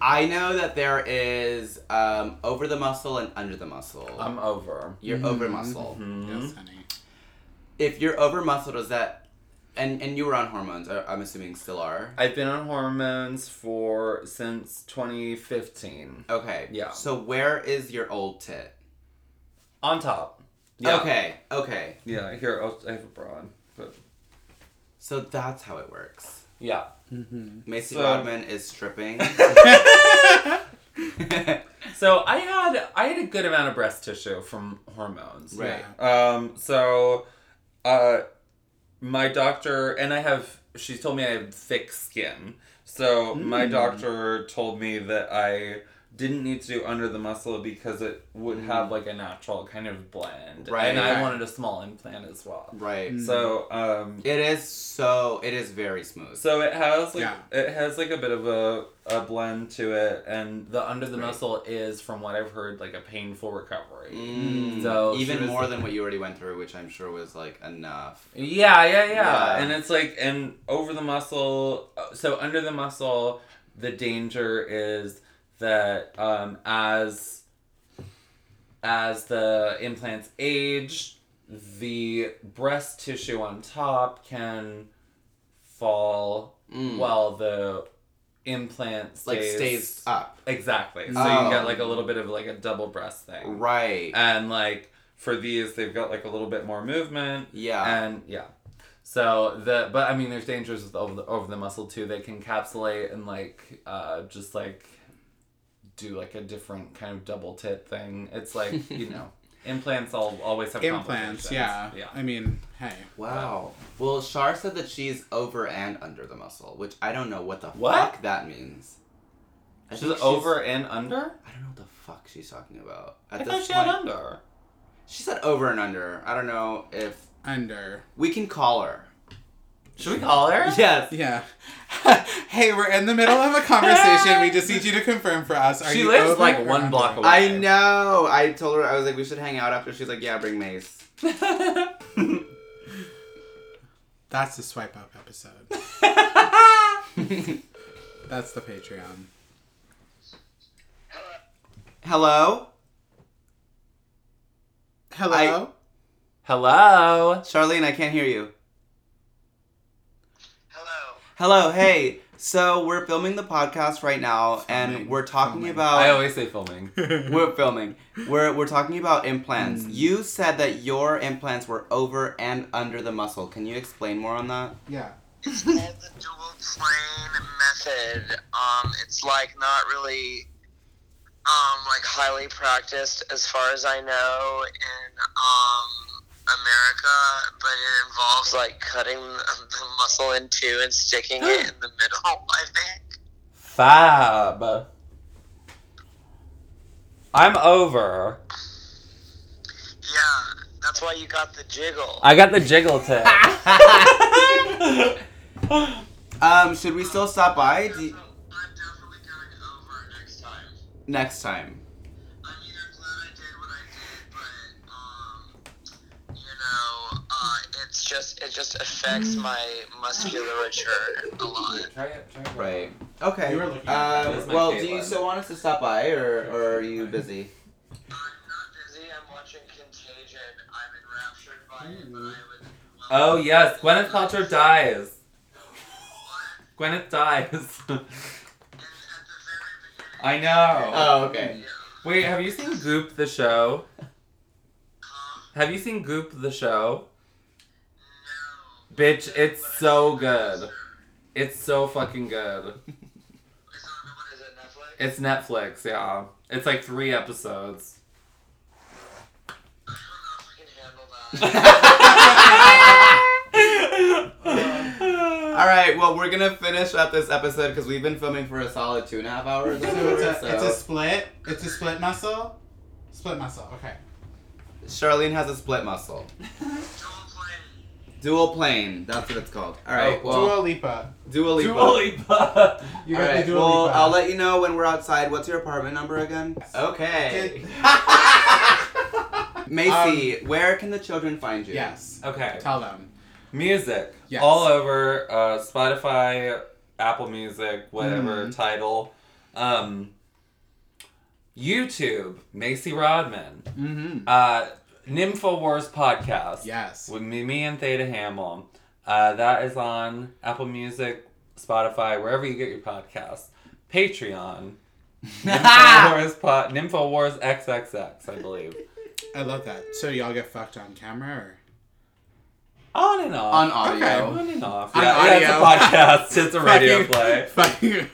I know that there is um, over the muscle and under the muscle. I'm over. you're over muscle. Mhm. yes, honey. If you're over muscle, does that? And and you were on hormones. I- I'm assuming still are. I've been on hormones for since 2015. Okay. Yeah. So where is your old tit? On top. Yeah. Okay. Okay. Yeah. Here, I'll, I have a bra on, but So that's how it works. yeah. Macy So- Rodman is stripping. So I had I had a good amount of breast tissue from hormones. right. Um. So, uh, my doctor and I have. She's told me I have thick skin. So my Mm. doctor told me that I didn't need to do under the muscle because it would have like a natural kind of blend. Right. And I wanted a small implant as well. Right. Mm. So um It is so. It is very smooth. so it has like Yeah. it has like a bit of a, a blend to it and the under the Right. muscle is from what I've heard like a painful recovery. Mm. So even was- more than what you already went through, which I'm sure was like enough. Yeah, yeah, yeah, Yeah. And it's like, and over the muscle, uh, so under the muscle, the danger is that um, as as the implants age, the breast tissue on top can fall Mm. while the implant stays, like stays up. exactly. So Oh. you get like a little bit of like a double breast thing, Right. and like for these, they've got like a little bit more movement. yeah. And yeah. So the but I mean there's dangers with over the over the muscle too. They can encapsulate and like uh just like do like a different kind of double tit thing. It's like, you know, implants all always have Implants, yeah. Yeah. I mean, hey. wow. Well, Shar said that she's over and under the muscle, which I don't know what the What? fuck that means. I She's think over and under? I don't know what the fuck she's talking about. At I thought she point, had under. she said over and under. I don't know if Under. we can call her. Should we call her? Yes. Yeah. hey, we're in the middle of a conversation. We just need you to confirm for us. Are She you lives, over like, or one under? block away. I know. I told her I was like we should hang out after. She's like, yeah, bring Mace. That's the swipe up episode. That's the Patreon. Hello, Hello? Hello. Charlene. I can't hear you. Hello. Hello. Hey. So we're filming the podcast right now, and we're talking filming. about. I always say filming. we're filming. We're we're talking about implants. Mm. You said that your implants were over and under the muscle. Can you explain more on that? yeah. It's called the dual plane method. Um, it's like not really, um, like highly practiced as far as I know in um America, but it involves like cutting the, the muscle in two and sticking it in the middle. I think. Fab. I'm over. Yeah, that's why you got the jiggle. I got the jiggle tip. Um, should we still stop by Do you- I'm definitely going over next time. next time? I mean, I'm glad I did what I did, but um, you know, uh, it's just it just affects my musculature a lot. Try it, try it. Right. Okay. You were looking at Um, well, do Caitlin. you still want us to stop by, or, or are you busy? I'm not busy. I'm watching Contagion. I'm enraptured by it, but I would. Oh yes, Gwyneth Paltrow dies. Gwyneth dies. And at the very beginning, I know. Oh, okay. Wait, have you seen Goop the show? Have you seen Goop the show? No. Bitch, it's so good. It's so fucking good. Is it, what is it, Netflix? It's Netflix, yeah. It's like three episodes. I don't know if I can handle that. All right. Well, we're gonna finish up this episode because we've been filming for a solid two and a half hours. It's a, so- it's a split. It's a split muscle. Split muscle. Okay. Charlene has a split muscle. Dual plane. That's what it's called. All right. Oh, well, Dua Lipa. Dua Lipa. Dua Lipa. You All got right. the Dua Well, Lipa. I'll let you know when we're outside. What's your apartment number again? Okay. Macy, where can the children find you? Yes. Okay. Tell them. Music. Yes. All over uh, Spotify, Apple Music, whatever Mhm. title. Um, YouTube, Macy Rodman. Mm-hmm. Uh, Nympho Wars podcast. Yes. With me, me and Theda Hammel. Uh, that is on Apple Music, Spotify, wherever you get your podcasts. Patreon. Nympho Wars, po- Nympho Wars XXX, I believe. I love that. So y'all get fucked on camera or? On and off. On audio. On and off. On Yeah, yeah, it's a audio. podcast. It's a radio play. Fucking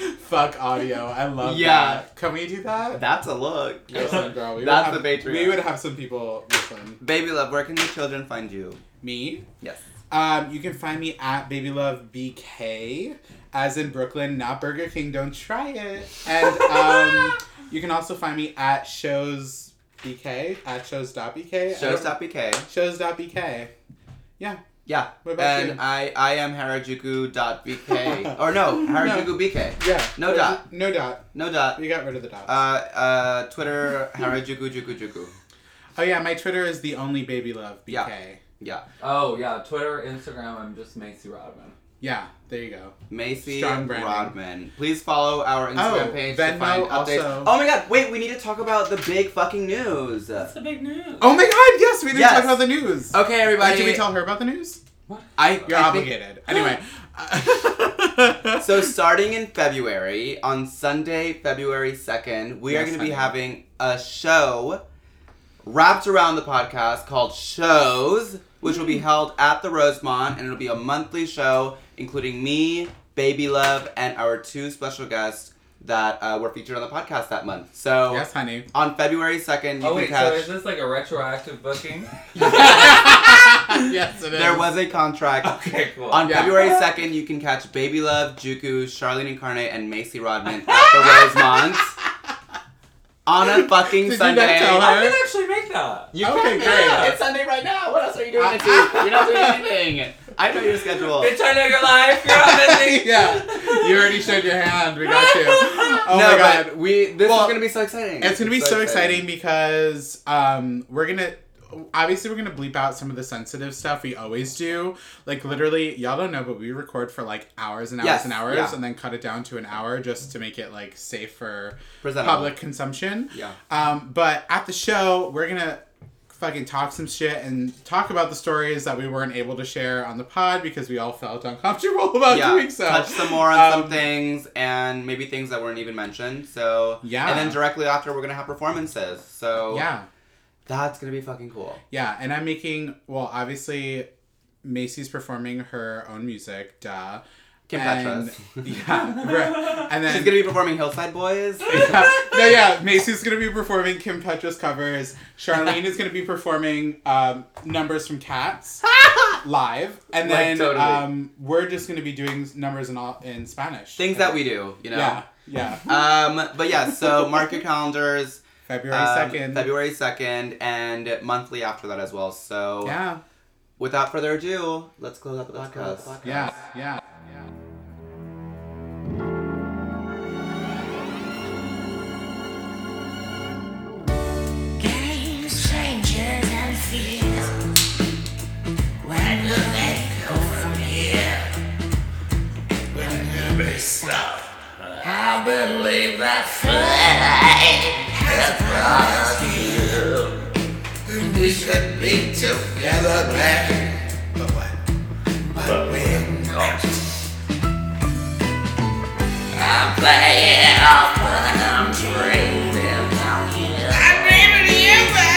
fuck audio. I love Yeah. that. Can we do that? That's a look. Listen, girl. We That's would the have, Patreon. We would have some people listen. Baby love, where can the children find you? Me? Yes. Um, you can find me at Baby Love BK, as in Brooklyn, not Burger King. Don't try it. And um, you can also find me at shows BK at shows.bk. Shows.bk. Shows.bk. Yeah. Yeah. What about and you? I I am harajuku.bk. or no, harajuku BK. Yeah. No dot. No dot. No dot. We got rid of the dot. Uh, uh, Twitter, harajuku juku juku. oh yeah, my Twitter is the only Baby Love BK. Yeah. Yeah. Oh yeah, Twitter, Instagram. I'm just Macy Rodman. Yeah, there you go. Macy Strong branding. Rodman. Please follow our Instagram Oh, page to Venmo find updates. also. Oh my god, wait, we need to talk about the big fucking news. What's the big news. Oh my god, yes, we didn't Yes. talk about the news. Okay, Wait, everybody. did we tell her about the news? What? I, You're I think- obligated. Anyway. So starting in February, on Sunday, February 2nd, we are going to be having a show wrapped around the podcast called Shows, which will be held at the Rosemont, and it'll be a monthly show, including me, Baby Love, and our two special guests that uh, were featured on the podcast that month. So yes, honey. on February 2nd, you Oh can wait, so catch. is this like a retroactive booking? yes, it is. there was a contract. Okay, cool. On Yeah. February 2nd, you can catch Baby Love, Juku, Charlene Incarnate, and Macy Rodman at the Rosemont on a fucking Did you Sunday. not tell her? I can actually make that. You Okay, can great. now. It's Sunday right now. What else are you doing this week? You're not doing anything. I know your schedule. Bitch, I know your life. You're on busy. yeah, you already showed your hand. We got you. Oh no, my god, but we. This Well, is gonna be so exciting. it's gonna be so, exciting because um, we're gonna. Obviously, we're gonna bleep out some of the sensitive stuff we always do. Like literally, y'all don't know, but we record for like hours and hours Yes, and hours, yeah. and then cut it down to an hour just to make it like safe for public consumption. Yeah. Um, but at the show, we're gonna fucking talk some shit and talk about the stories that we weren't able to share on the pod because we all felt uncomfortable about Yeah, doing so. touch some more on some Um, things and maybe things that weren't even mentioned. So Yeah. and then directly after we're gonna have performances. So Yeah, that's gonna be fucking cool. yeah, and I'm making well, obviously, Macy's performing her own music, duh. Kim and, Petras. Yeah, right. and then She's gonna be performing Hillside Boys. yeah, no, yeah. Macy's gonna be performing Kim Petras covers. Charlene is gonna be performing um, numbers from Cats live, and Like, then totally. um, we're just gonna be doing numbers in all in Spanish. Things that we do, you know. Yeah, yeah. Um, but yeah, so mark your calendars. February um, second. February second, and monthly after that as well. So Yeah, without further ado, let's close out the podcast. yeah, yeah, yeah. Games, changes, and fears. When do they go from here? When do stop? I believe that fate We should be together back. But what? But we're not. I'm playing off, but I'm dreaming of you. I'm dreaming of you, but.